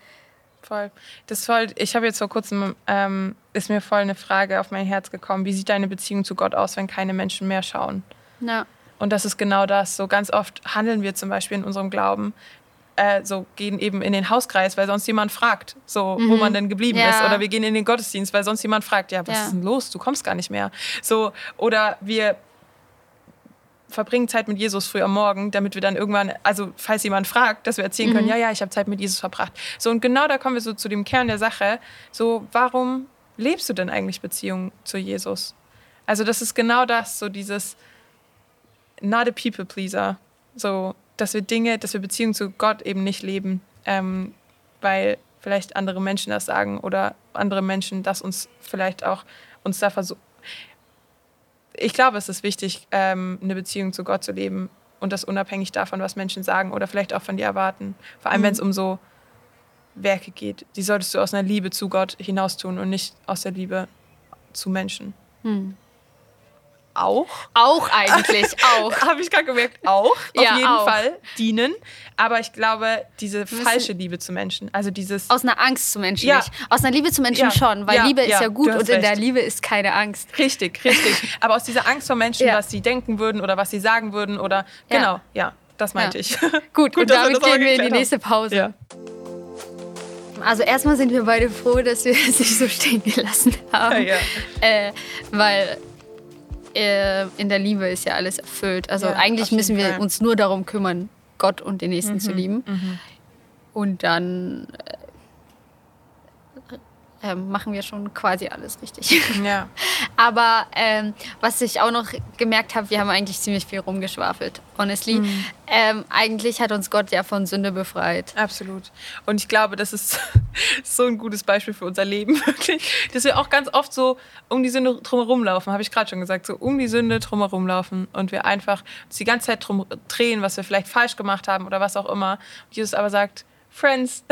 Voll. Das voll, ich habe jetzt vor kurzem, ähm, ist mir voll eine Frage auf mein Herz gekommen. Wie sieht deine Beziehung zu Gott aus, wenn keine Menschen mehr schauen? Ja. Und das ist genau das. So ganz oft handeln wir zum Beispiel in unserem Glauben, äh, so gehen eben in den Hauskreis, weil sonst jemand fragt, so mhm. wo man denn geblieben ja. ist. Oder wir gehen in den Gottesdienst, weil sonst jemand fragt, ja, was ja. ist denn los? Du kommst gar nicht mehr. So, oder wir verbringen Zeit mit Jesus früh am Morgen, damit wir dann irgendwann, also falls jemand fragt, dass wir erzählen können, mhm. ja, ja, ich habe Zeit mit Jesus verbracht. So und genau da kommen wir so zu dem Kern der Sache. So, warum lebst du denn eigentlich Beziehung zu Jesus? Also das ist genau das, so dieses not a people pleaser. So, dass wir Dinge, dass wir Beziehungen zu Gott eben nicht leben, ähm, weil vielleicht andere Menschen das sagen oder andere Menschen das uns vielleicht auch uns da versuchen. Ich glaube, es ist wichtig, ähm, eine Beziehung zu Gott zu leben und das unabhängig davon, was Menschen sagen oder vielleicht auch von dir erwarten. Vor allem, mhm. wenn es um so Werke geht. Die solltest du aus einer Liebe zu Gott hinaus tun und nicht aus der Liebe zu Menschen. Mhm auch. Auch eigentlich, auch. Habe ich gerade gemerkt, auch. Auf ja, jeden auch. Fall dienen. Aber ich glaube, diese falsche Liebe zu Menschen, also dieses. Aus einer Angst zu Menschen ja. nicht. Aus einer Liebe zu Menschen ja. schon, weil Liebe ist ja gut und in der Liebe ist keine Angst. Richtig, richtig. Aber aus dieser Angst vor Menschen, was sie denken würden oder was sie sagen würden oder. Genau, ja, das meinte ich. Gut, gut und damit gehen wir in die nächste Pause. Also erstmal sind wir beide froh, dass wir es nicht so stehen gelassen haben. Ja, ja. Äh, weil äh, in der Liebe ist ja alles erfüllt. Also ja, eigentlich müssen wir Fall. uns nur darum kümmern, Gott und den Nächsten mhm. zu lieben. Mhm. Und dann äh, äh, machen wir schon quasi alles richtig. Ja. Aber ähm, was ich auch noch gemerkt habe, wir haben eigentlich ziemlich viel rumgeschwafelt. Honestly, mhm. ähm, eigentlich hat uns Gott ja von Sünde befreit. Absolut. Und ich glaube, das ist so ein gutes Beispiel für unser Leben, wirklich. Dass wir auch ganz oft so um die Sünde drumherum laufen, habe ich gerade schon gesagt, so um die Sünde drumherum laufen und wir einfach uns die ganze Zeit drum drehen, was wir vielleicht falsch gemacht haben oder was auch immer. Und Jesus aber sagt, Friends,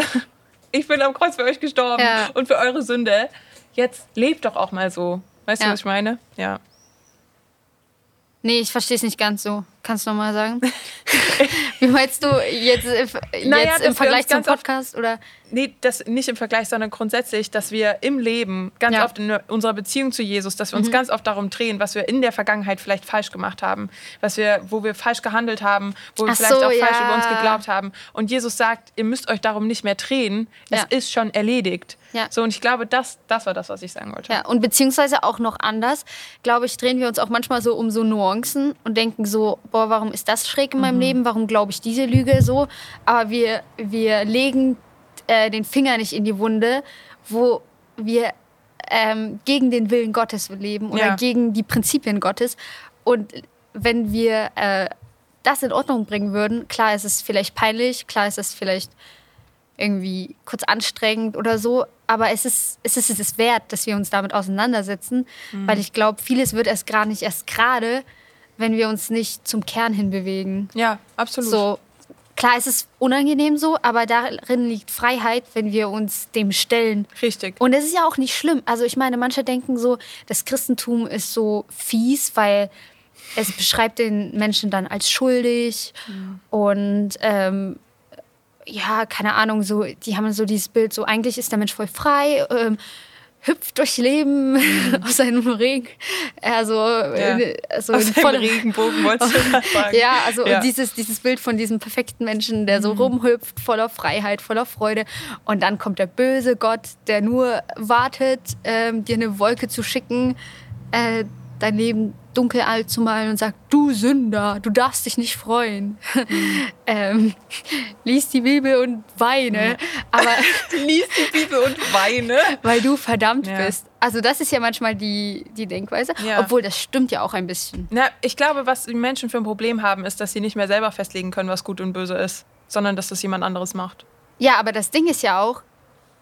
ich bin am Kreuz für euch gestorben ja. und für eure Sünde. Jetzt lebt doch auch mal so. Weißt ja. du, was ich meine? Ja. Nee, ich verstehe es nicht ganz so. Kannst du nochmal sagen? Wie meinst du jetzt, jetzt naja, im Vergleich zum Podcast? oder? Nee, das nicht im Vergleich, sondern grundsätzlich, dass wir im Leben ganz ja. oft in unserer Beziehung zu Jesus, dass wir uns mhm. ganz oft darum drehen, was wir in der Vergangenheit vielleicht falsch gemacht haben, was wir, wo wir falsch gehandelt haben, wo wir Ach vielleicht so, auch ja. falsch über uns geglaubt haben. Und Jesus sagt, ihr müsst euch darum nicht mehr drehen, es ja. ist schon erledigt. Ja. So, und ich glaube, das, das war das, was ich sagen wollte. Ja, und beziehungsweise auch noch anders, glaube ich, drehen wir uns auch manchmal so um so Nuancen und denken so, boah, warum ist das schräg in meinem mhm. Leben? Warum glaube ich diese Lüge so? Aber wir, wir legen äh, den Finger nicht in die Wunde, wo wir ähm, gegen den Willen Gottes leben oder ja. gegen die Prinzipien Gottes. Und wenn wir äh, das in Ordnung bringen würden, klar ist es vielleicht peinlich, klar ist es vielleicht irgendwie kurz anstrengend oder so, aber es ist, es ist es wert, dass wir uns damit auseinandersetzen, mhm. weil ich glaube, vieles wird erst gar nicht erst gerade, wenn wir uns nicht zum Kern hin bewegen. Ja, absolut. So, Klar, es ist unangenehm so, aber darin liegt Freiheit, wenn wir uns dem stellen. Richtig. Und es ist ja auch nicht schlimm. Also ich meine, manche denken so, das Christentum ist so fies, weil es beschreibt den Menschen dann als schuldig mhm. und ähm, ja, keine Ahnung, so, die haben so dieses Bild, so eigentlich ist der Mensch voll frei, ähm, hüpft durch Leben mhm. aus einem Regen, also, ja. also aus einem Regenbogen wolltest du sagen. ja, also ja. dieses dieses Bild von diesem perfekten Menschen, der so mhm. rumhüpft, voller Freiheit, voller Freude, und dann kommt der böse Gott, der nur wartet, ähm, dir eine Wolke zu schicken, äh, dein Leben dunkel alt zu malen und sagt, du Sünder, du darfst dich nicht freuen. Mhm. ähm, lies die Bibel und weine. Mhm. Aber lies die Bibel und weine. Weil du verdammt ja. bist. Also das ist ja manchmal die, die Denkweise. Ja. Obwohl, das stimmt ja auch ein bisschen. Na, ich glaube, was die Menschen für ein Problem haben, ist, dass sie nicht mehr selber festlegen können, was gut und böse ist, sondern dass das jemand anderes macht. Ja, aber das Ding ist ja auch,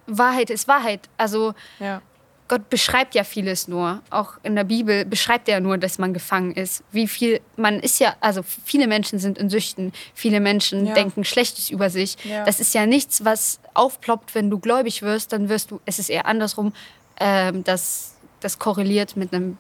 Wahrheit ist Wahrheit. Also ja Gott beschreibt ja vieles nur. Auch in der Bibel beschreibt er nur, dass man gefangen ist. Wie viel, man ist ja, also viele Menschen sind in Süchten, viele Menschen Ja. denken Schlechtes über sich. Ja. Das ist ja nichts, was aufploppt, wenn du gläubig wirst, dann wirst du, es ist eher andersrum, ähm, dass das korreliert mit einem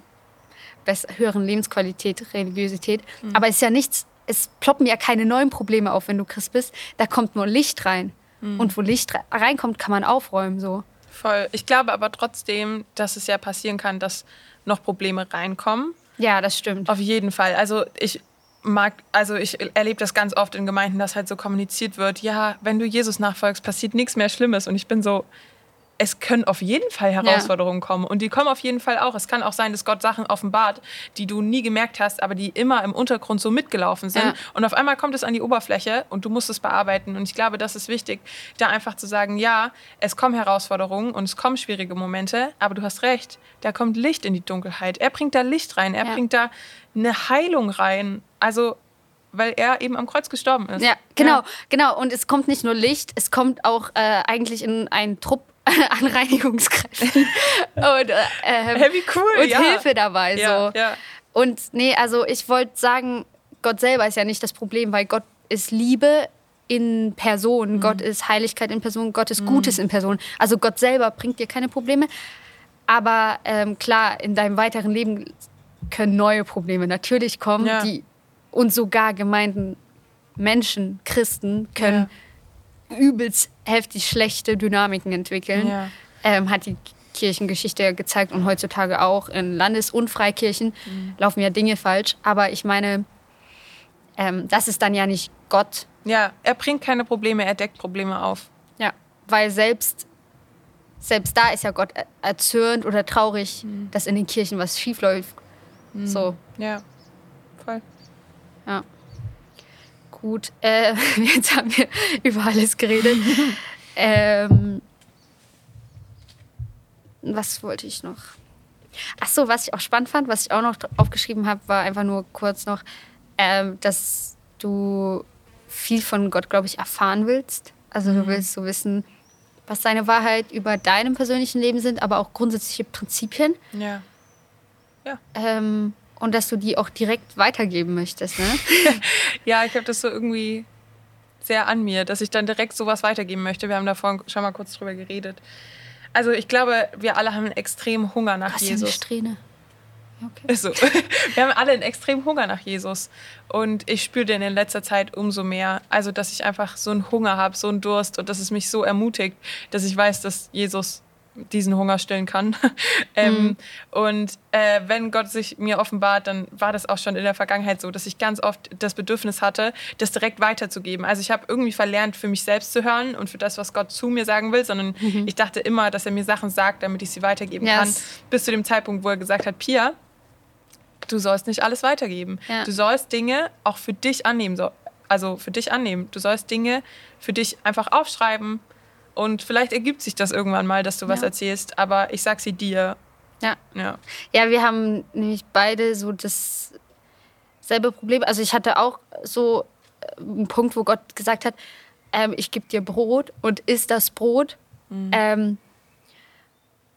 höheren Lebensqualität, Religiosität. Mhm. Aber es ist ja nichts, es ploppen ja keine neuen Probleme auf, wenn du Christ bist. Da kommt nur Licht rein. Mhm. Und wo Licht re- reinkommt, kann man aufräumen. So. Voll. Ich glaube aber trotzdem, dass es ja passieren kann, dass noch Probleme reinkommen. Ja, das stimmt. Auf jeden Fall. Also ich mag, also ich erlebe das ganz oft in Gemeinden, dass halt so kommuniziert wird, ja, wenn du Jesus nachfolgst, passiert nichts mehr Schlimmes. Und ich bin so, es können auf jeden Fall Herausforderungen kommen. Und die kommen auf jeden Fall auch. Es kann auch sein, dass Gott Sachen offenbart, die du nie gemerkt hast, aber die immer im Untergrund so mitgelaufen sind. Ja. Und auf einmal kommt es an die Oberfläche und du musst es bearbeiten. Und ich glaube, das ist wichtig, da einfach zu sagen, ja, es kommen Herausforderungen und es kommen schwierige Momente, aber du hast recht, da kommt Licht in die Dunkelheit. Er bringt da Licht rein, er Ja. bringt da eine Heilung rein. Also, weil er eben am Kreuz gestorben ist. Ja, genau, genau. Und es kommt nicht nur Licht, es kommt auch äh, eigentlich in einen Trupp an Reinigungskräften und, äh, ähm, Hey, cool, und ja. Hilfe dabei. Ja, so. ja. Und nee, also ich wollte sagen, Gott selber ist ja nicht das Problem, weil Gott ist Liebe in Person, Mhm. Gott ist Heiligkeit in Person, Gott ist Gutes in Person. Also Gott selber bringt dir keine Probleme. Aber ähm, klar, in deinem weiteren Leben können neue Probleme natürlich kommen, Ja. die und sogar Gemeinden, Menschen, Christen können übelst heftig schlechte Dynamiken entwickeln. Ja. Ähm, hat die Kirchengeschichte gezeigt und heutzutage auch in Landes- und Freikirchen Mhm. laufen ja Dinge falsch. Aber ich meine, ähm, das ist dann ja nicht Gott. Ja, er bringt keine Probleme, er deckt Probleme auf. Ja. Weil selbst, selbst da ist ja Gott er- erzürnt oder traurig, Mhm. dass in den Kirchen was schief läuft. So, Ja, voll. ja. Gut, äh, jetzt haben wir über alles geredet. ähm, was wollte ich noch? Ach so, was ich auch spannend fand, was ich auch noch aufgeschrieben habe, war einfach nur kurz noch, ähm, dass du viel von Gott, glaube ich, erfahren willst. Also du willst so wissen, was seine Wahrheit über deinem persönlichen Leben sind, aber auch grundsätzliche Prinzipien. Ja. Ähm, und dass du die auch direkt weitergeben möchtest, ne? Ja, ich habe das so irgendwie sehr an mir, dass ich dann direkt sowas weitergeben möchte. Wir haben da vorhin schon mal kurz drüber geredet. Also ich glaube, wir alle haben einen extremen Hunger nach Hast du eine Jesus. Strähne? Ja, okay. Ist so. Wir haben alle einen extremen Hunger nach Jesus. Und ich spüre den in letzter Zeit umso mehr. Also, dass ich einfach so einen Hunger habe, so einen Durst und dass es mich so ermutigt, dass ich weiß, dass Jesus diesen Hunger stillen kann. ähm, und äh, wenn Gott sich mir offenbart, dann war das auch schon in der Vergangenheit so, dass ich ganz oft das Bedürfnis hatte, das direkt weiterzugeben. Also ich habe irgendwie verlernt, für mich selbst zu hören und für das, was Gott zu mir sagen will, sondern ich dachte immer, dass er mir Sachen sagt, damit ich sie weitergeben Ja, kann. Bis zu dem Zeitpunkt, wo er gesagt hat, Pia, du sollst nicht alles weitergeben. Ja. Du sollst Dinge auch für dich annehmen. So, also für dich annehmen. Du sollst Dinge für dich einfach aufschreiben. Und vielleicht ergibt sich das irgendwann mal, dass du was Ja. erzählst, aber ich sag sie dir. Ja. Ja. Ja, wir haben nämlich beide so das selbe Problem. Also ich hatte auch so äh, einen Punkt, wo Gott gesagt hat, ähm, ich gebe dir Brot und isst das Brot. Ähm,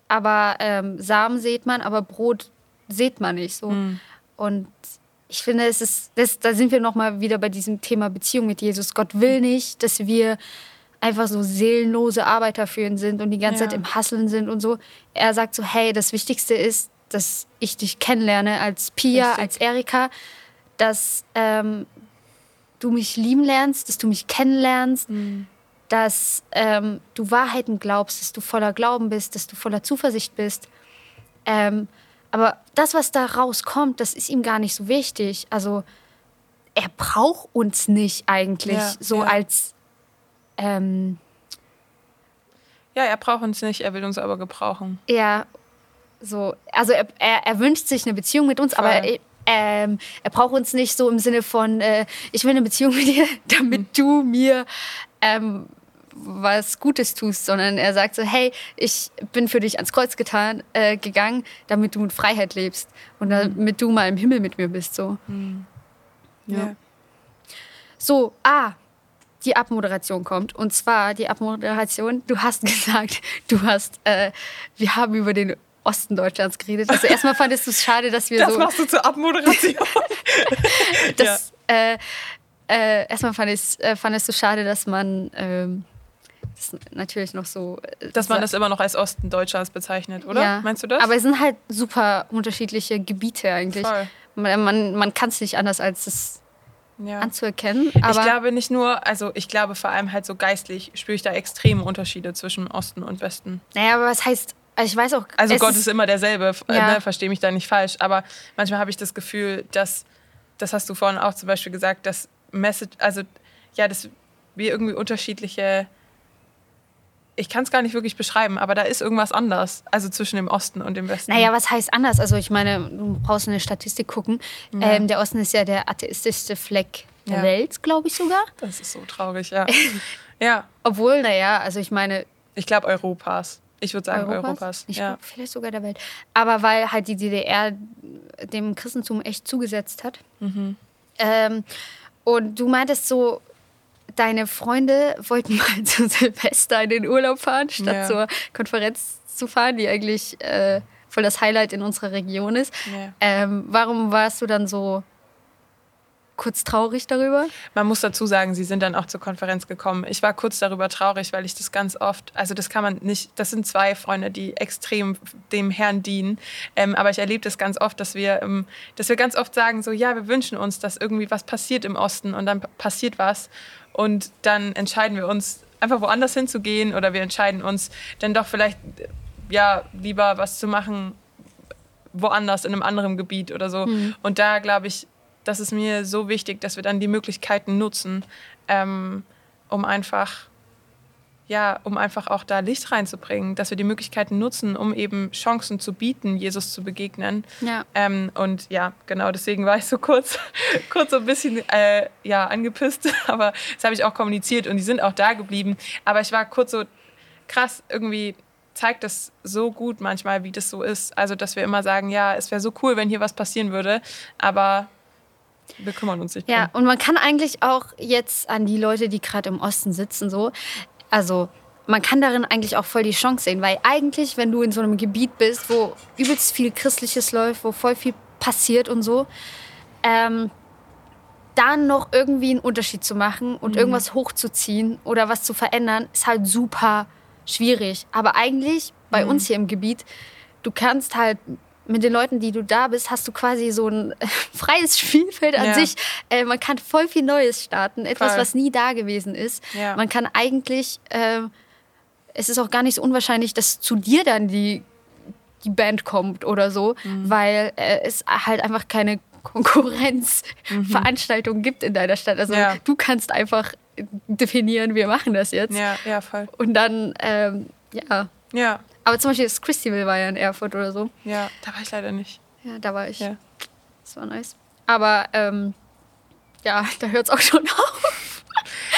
aber ähm, Samen sät man, aber Brot sät man nicht so. Und ich finde, es ist, das, da sind wir noch mal wieder bei diesem Thema Beziehung mit Jesus. Gott will nicht, dass wir einfach so seelenlose Arbeiter für ihn sind und die ganze Ja. Zeit im Hasseln sind und so. Er sagt so, hey, das Wichtigste ist, dass ich dich kennenlerne als Pia, Richtig. als Erika, dass ähm, du mich lieben lernst, dass du mich kennenlernst, dass ähm, du Wahrheiten glaubst, dass du voller Glauben bist, dass du voller Zuversicht bist. Ähm, aber das, was da rauskommt, das ist ihm gar nicht so wichtig. Also er braucht uns nicht eigentlich Ja, so ja. als ähm, Ja, er braucht uns nicht, er will uns aber gebrauchen. er so, also er, er, er wünscht sich eine Beziehung mit uns, aber Voll. er, ähm, er braucht uns nicht so im Sinne von, äh, ich will eine Beziehung mit dir, damit Hm. du mir ähm, was Gutes tust, sondern er sagt so, hey, ich bin für dich ans Kreuz getan, äh, gegangen, damit du mit Freiheit lebst und Hm. damit du mal im Himmel mit mir bist. So, Ja. so ah, die Abmoderation kommt. Und zwar die Abmoderation, du hast gesagt, du hast, äh, wir haben über den Osten Deutschlands geredet. Also erstmal fandest du es schade, dass wir das so. Das machst du zur Abmoderation. das, ja. äh, äh, erstmal fand ich äh, fandest du schade, dass man ähm, das natürlich noch so. Äh, dass man das immer noch als Osten Deutschlands bezeichnet, oder? Ja. Meinst du das? Aber es sind halt super unterschiedliche Gebiete eigentlich. Voll. Man, man, man kann es nicht anders als es ja. anzuerkennen. ich glaube nicht nur, also ich glaube vor allem halt so geistlich spüre ich da extreme Unterschiede zwischen Osten und Westen. Naja, aber was heißt, also ich weiß auch. Also Gott ist immer derselbe, ja. ne, verstehe mich da nicht falsch. Aber manchmal habe ich das Gefühl, dass, das hast du vorhin auch zum Beispiel gesagt, dass Message, also ja, dass wir irgendwie unterschiedliche ich kann es gar nicht wirklich beschreiben, aber da ist irgendwas anders, also zwischen dem Osten und dem Westen. Naja, was heißt anders? Also ich meine, du brauchst eine Statistik gucken. Ja. Ähm, der Osten ist ja der atheistischste Fleck der ja. Welt, glaube ich sogar. Das ist so traurig, ja. ja. Obwohl, naja, also ich meine... Ich glaube Europas. Ich würde sagen Europas. Europas. Ich ja. vielleicht sogar der Welt. Aber weil halt die DDR dem Christentum echt zugesetzt hat. Mhm. Ähm, und du meintest so, deine Freunde wollten mal zu Silvester in den Urlaub fahren, statt ja. zur Konferenz zu fahren, die eigentlich äh, voll das Highlight in unserer Region ist. Ja. Ähm, warum warst du dann so kurz traurig darüber? Man muss dazu sagen, sie sind dann auch zur Konferenz gekommen. Ich war kurz darüber traurig, weil ich das ganz oft, also das kann man nicht, das sind zwei Freunde, die extrem dem Herrn dienen. Ähm, aber ich erlebe das ganz oft, dass wir, ähm, dass wir ganz oft sagen, so ja, wir wünschen uns, dass irgendwie was passiert im Osten und dann passiert was. Und dann entscheiden wir uns, einfach woanders hinzugehen oder wir entscheiden uns dann doch vielleicht ja lieber was zu machen woanders in einem anderen Gebiet oder so. Mhm. Und da glaube ich, das ist mir so wichtig, dass wir dann die Möglichkeiten nutzen, ähm, um einfach ja, um einfach auch da Licht reinzubringen, dass wir die Möglichkeiten nutzen, um eben Chancen zu bieten, Jesus zu begegnen. Ja. Ähm, und ja, genau deswegen war ich so kurz, kurz so ein bisschen äh, ja, angepisst, aber das habe ich auch kommuniziert und die sind auch da geblieben. Aber ich war kurz so krass, irgendwie zeigt das so gut manchmal, wie das so ist. Also, dass wir immer sagen, ja, es wäre so cool, wenn hier was passieren würde, aber wir kümmern uns nicht. Ja, drum. und man kann eigentlich auch jetzt an die Leute, die gerade im Osten sitzen, so, also man kann darin eigentlich auch voll die Chance sehen, weil eigentlich, wenn du in so einem Gebiet bist, wo übelst viel Christliches läuft, wo voll viel passiert und so, ähm, dann noch irgendwie einen Unterschied zu machen und mhm. irgendwas hochzuziehen oder was zu verändern, ist halt super schwierig. Aber eigentlich bei mhm. uns hier im Gebiet, du kannst halt mit den Leuten, die du da bist, hast du quasi so ein freies Spielfeld an ja. sich. Äh, man kann voll viel Neues starten, etwas, voll. was nie da gewesen ist. Ja. Man kann eigentlich, äh, es ist auch gar nicht so unwahrscheinlich, dass zu dir dann die, die Band kommt oder so, mhm. weil äh, es halt einfach keine Konkurrenzveranstaltung mhm. gibt in deiner Stadt. Also ja. du kannst einfach definieren, wir machen das jetzt. Ja, ja, voll. Und dann, ähm, ja. Ja. Aber zum Beispiel das Christival war ja in Erfurt oder so. Ja, da war ich leider nicht. Ja, da war ich. Ja. Das war nice. Aber ähm, ja, da hört es auch schon auf.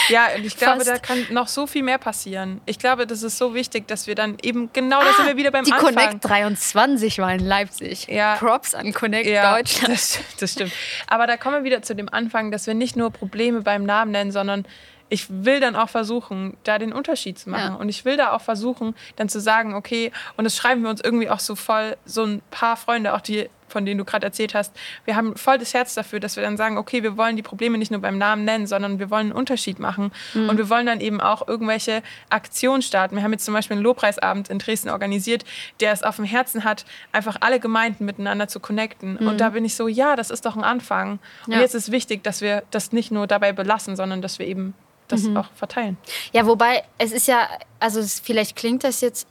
Ja, und ich glaube, Fast. da kann noch so viel mehr passieren. Ich glaube, das ist so wichtig, dass wir dann eben genau, ah, da sind wir wieder beim die Anfang. Connect 23 war in Leipzig. Ja. Props an Connect ja, Deutschland. Das, das stimmt. Aber da kommen wir wieder zu dem Anfang, dass wir nicht nur Probleme beim Namen nennen, sondern ich will dann auch versuchen, da den Unterschied zu machen. Ja. Und ich will da auch versuchen, dann zu sagen, okay, und das schreiben wir uns irgendwie auch so voll, so ein paar Freunde, auch die, von denen du gerade erzählt hast, wir haben voll das Herz dafür, dass wir dann sagen, okay, wir wollen die Probleme nicht nur beim Namen nennen, sondern wir wollen einen Unterschied machen. Mhm. Und wir wollen dann eben auch irgendwelche Aktionen starten. Wir haben jetzt zum Beispiel einen Lobpreisabend in Dresden organisiert, der es auf dem Herzen hat, einfach alle Gemeinden miteinander zu connecten. Mhm. Und da bin ich so, ja, das ist doch ein Anfang. Und ja. jetzt ist wichtig, dass wir das nicht nur dabei belassen, sondern dass wir eben das mhm. auch verteilen. Ja, wobei es ist ja, also es, vielleicht klingt das jetzt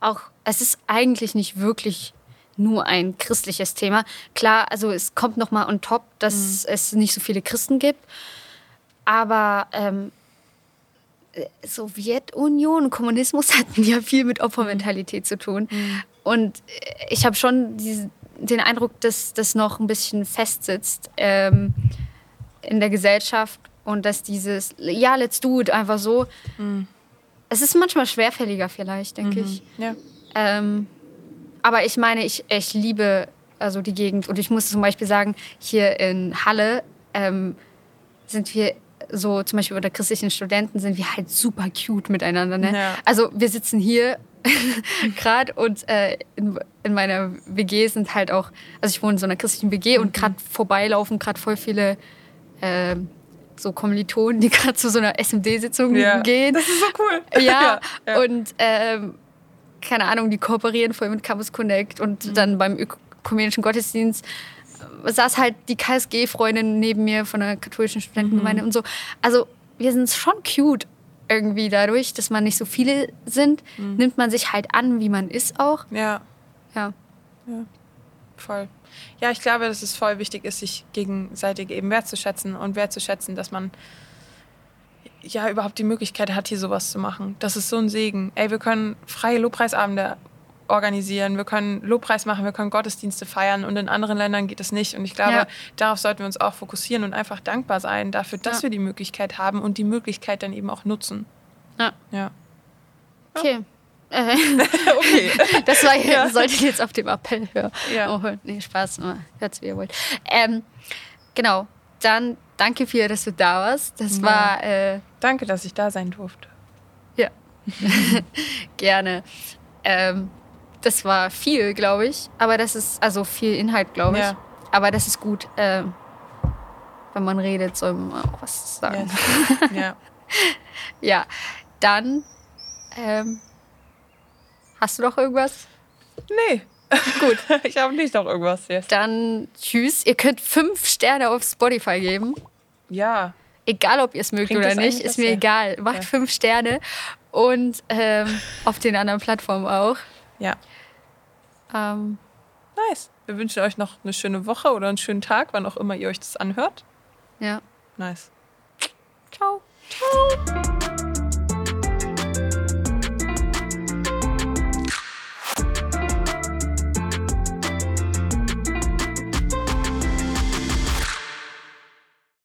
auch, es ist eigentlich nicht wirklich nur ein christliches Thema. Klar, also es kommt noch mal on top, dass mhm. es nicht so viele Christen gibt, aber ähm, Sowjetunion, Kommunismus hatten ja viel mit Opfermentalität zu tun. Mhm. Und ich habe schon diese, den Eindruck, dass das noch ein bisschen festsitzt ähm, in der Gesellschaft und dass dieses, ja, let's do it, einfach so. Mhm. Es ist manchmal schwerfälliger vielleicht, denke mhm. ich. Ja. Ähm, aber ich meine, ich, ich liebe also die Gegend. Und ich muss zum Beispiel sagen, hier in Halle ähm, sind wir so, zum Beispiel unter christlichen Studenten sind wir halt super cute miteinander. Ne? Ja. Also wir sitzen hier gerade und äh, in, in meiner WG sind halt auch, also ich wohne in so einer christlichen WG und gerade vorbeilaufen gerade voll viele äh, so Kommilitonen, die gerade zu so einer SMD-Sitzung Ja. gehen. Das ist so cool. Ja, ja. und ähm, keine Ahnung, die kooperieren voll mit Campus Connect und Mhm. dann beim ökumenischen Gottesdienst äh, saß halt die KSG-Freundin neben mir von der katholischen Studentengemeinde Mhm. und so. Also wir sind schon cute irgendwie dadurch, dass man nicht so viele sind, Mhm. nimmt man sich halt an, wie man ist auch. Ja, Ja, voll. Ja, ich glaube, dass es voll wichtig ist, sich gegenseitig eben wertzuschätzen und wertzuschätzen, dass man ja überhaupt die Möglichkeit hat, hier sowas zu machen. Das ist so ein Segen. Ey, wir können freie Lobpreisabende organisieren, wir können Lobpreis machen, wir können Gottesdienste feiern und in anderen Ländern geht es nicht. Und ich glaube, Ja. darauf sollten wir uns auch fokussieren und einfach dankbar sein dafür, dass Ja. wir die Möglichkeit haben und die Möglichkeit dann eben auch nutzen. ja. Ja. okay. Äh, Okay. das war ja. solltet ihr jetzt auf dem Appell hören. Ja. Oh, nee, Spaß, nur hört's wie ihr wollt. Ähm, genau, dann danke viel, dass du da warst. Das Ja. war äh, Danke, dass ich da sein durfte. ja gerne. Ähm, das war viel, glaube ich. Aber das ist also viel Inhalt, glaube ich. Ja. Aber das ist gut. Ähm, wenn man redet, soll man auch was sagen. Yes. ja. Ja, dann ähm, hast du noch irgendwas? Nee. Gut. Ich habe nicht noch irgendwas jetzt. Dann tschüss. Ihr könnt fünf Sterne auf Spotify geben. Ja. Egal, ob ihr es mögt Bringt oder nicht, ist mir Ja. egal. Macht Ja. fünf Sterne und ähm, auf den anderen Plattformen auch. Ja. Ähm, Nice. Wir wünschen euch noch eine schöne Woche oder einen schönen Tag, wann auch immer ihr euch das anhört. ja. Nice. Ciao. Ciao.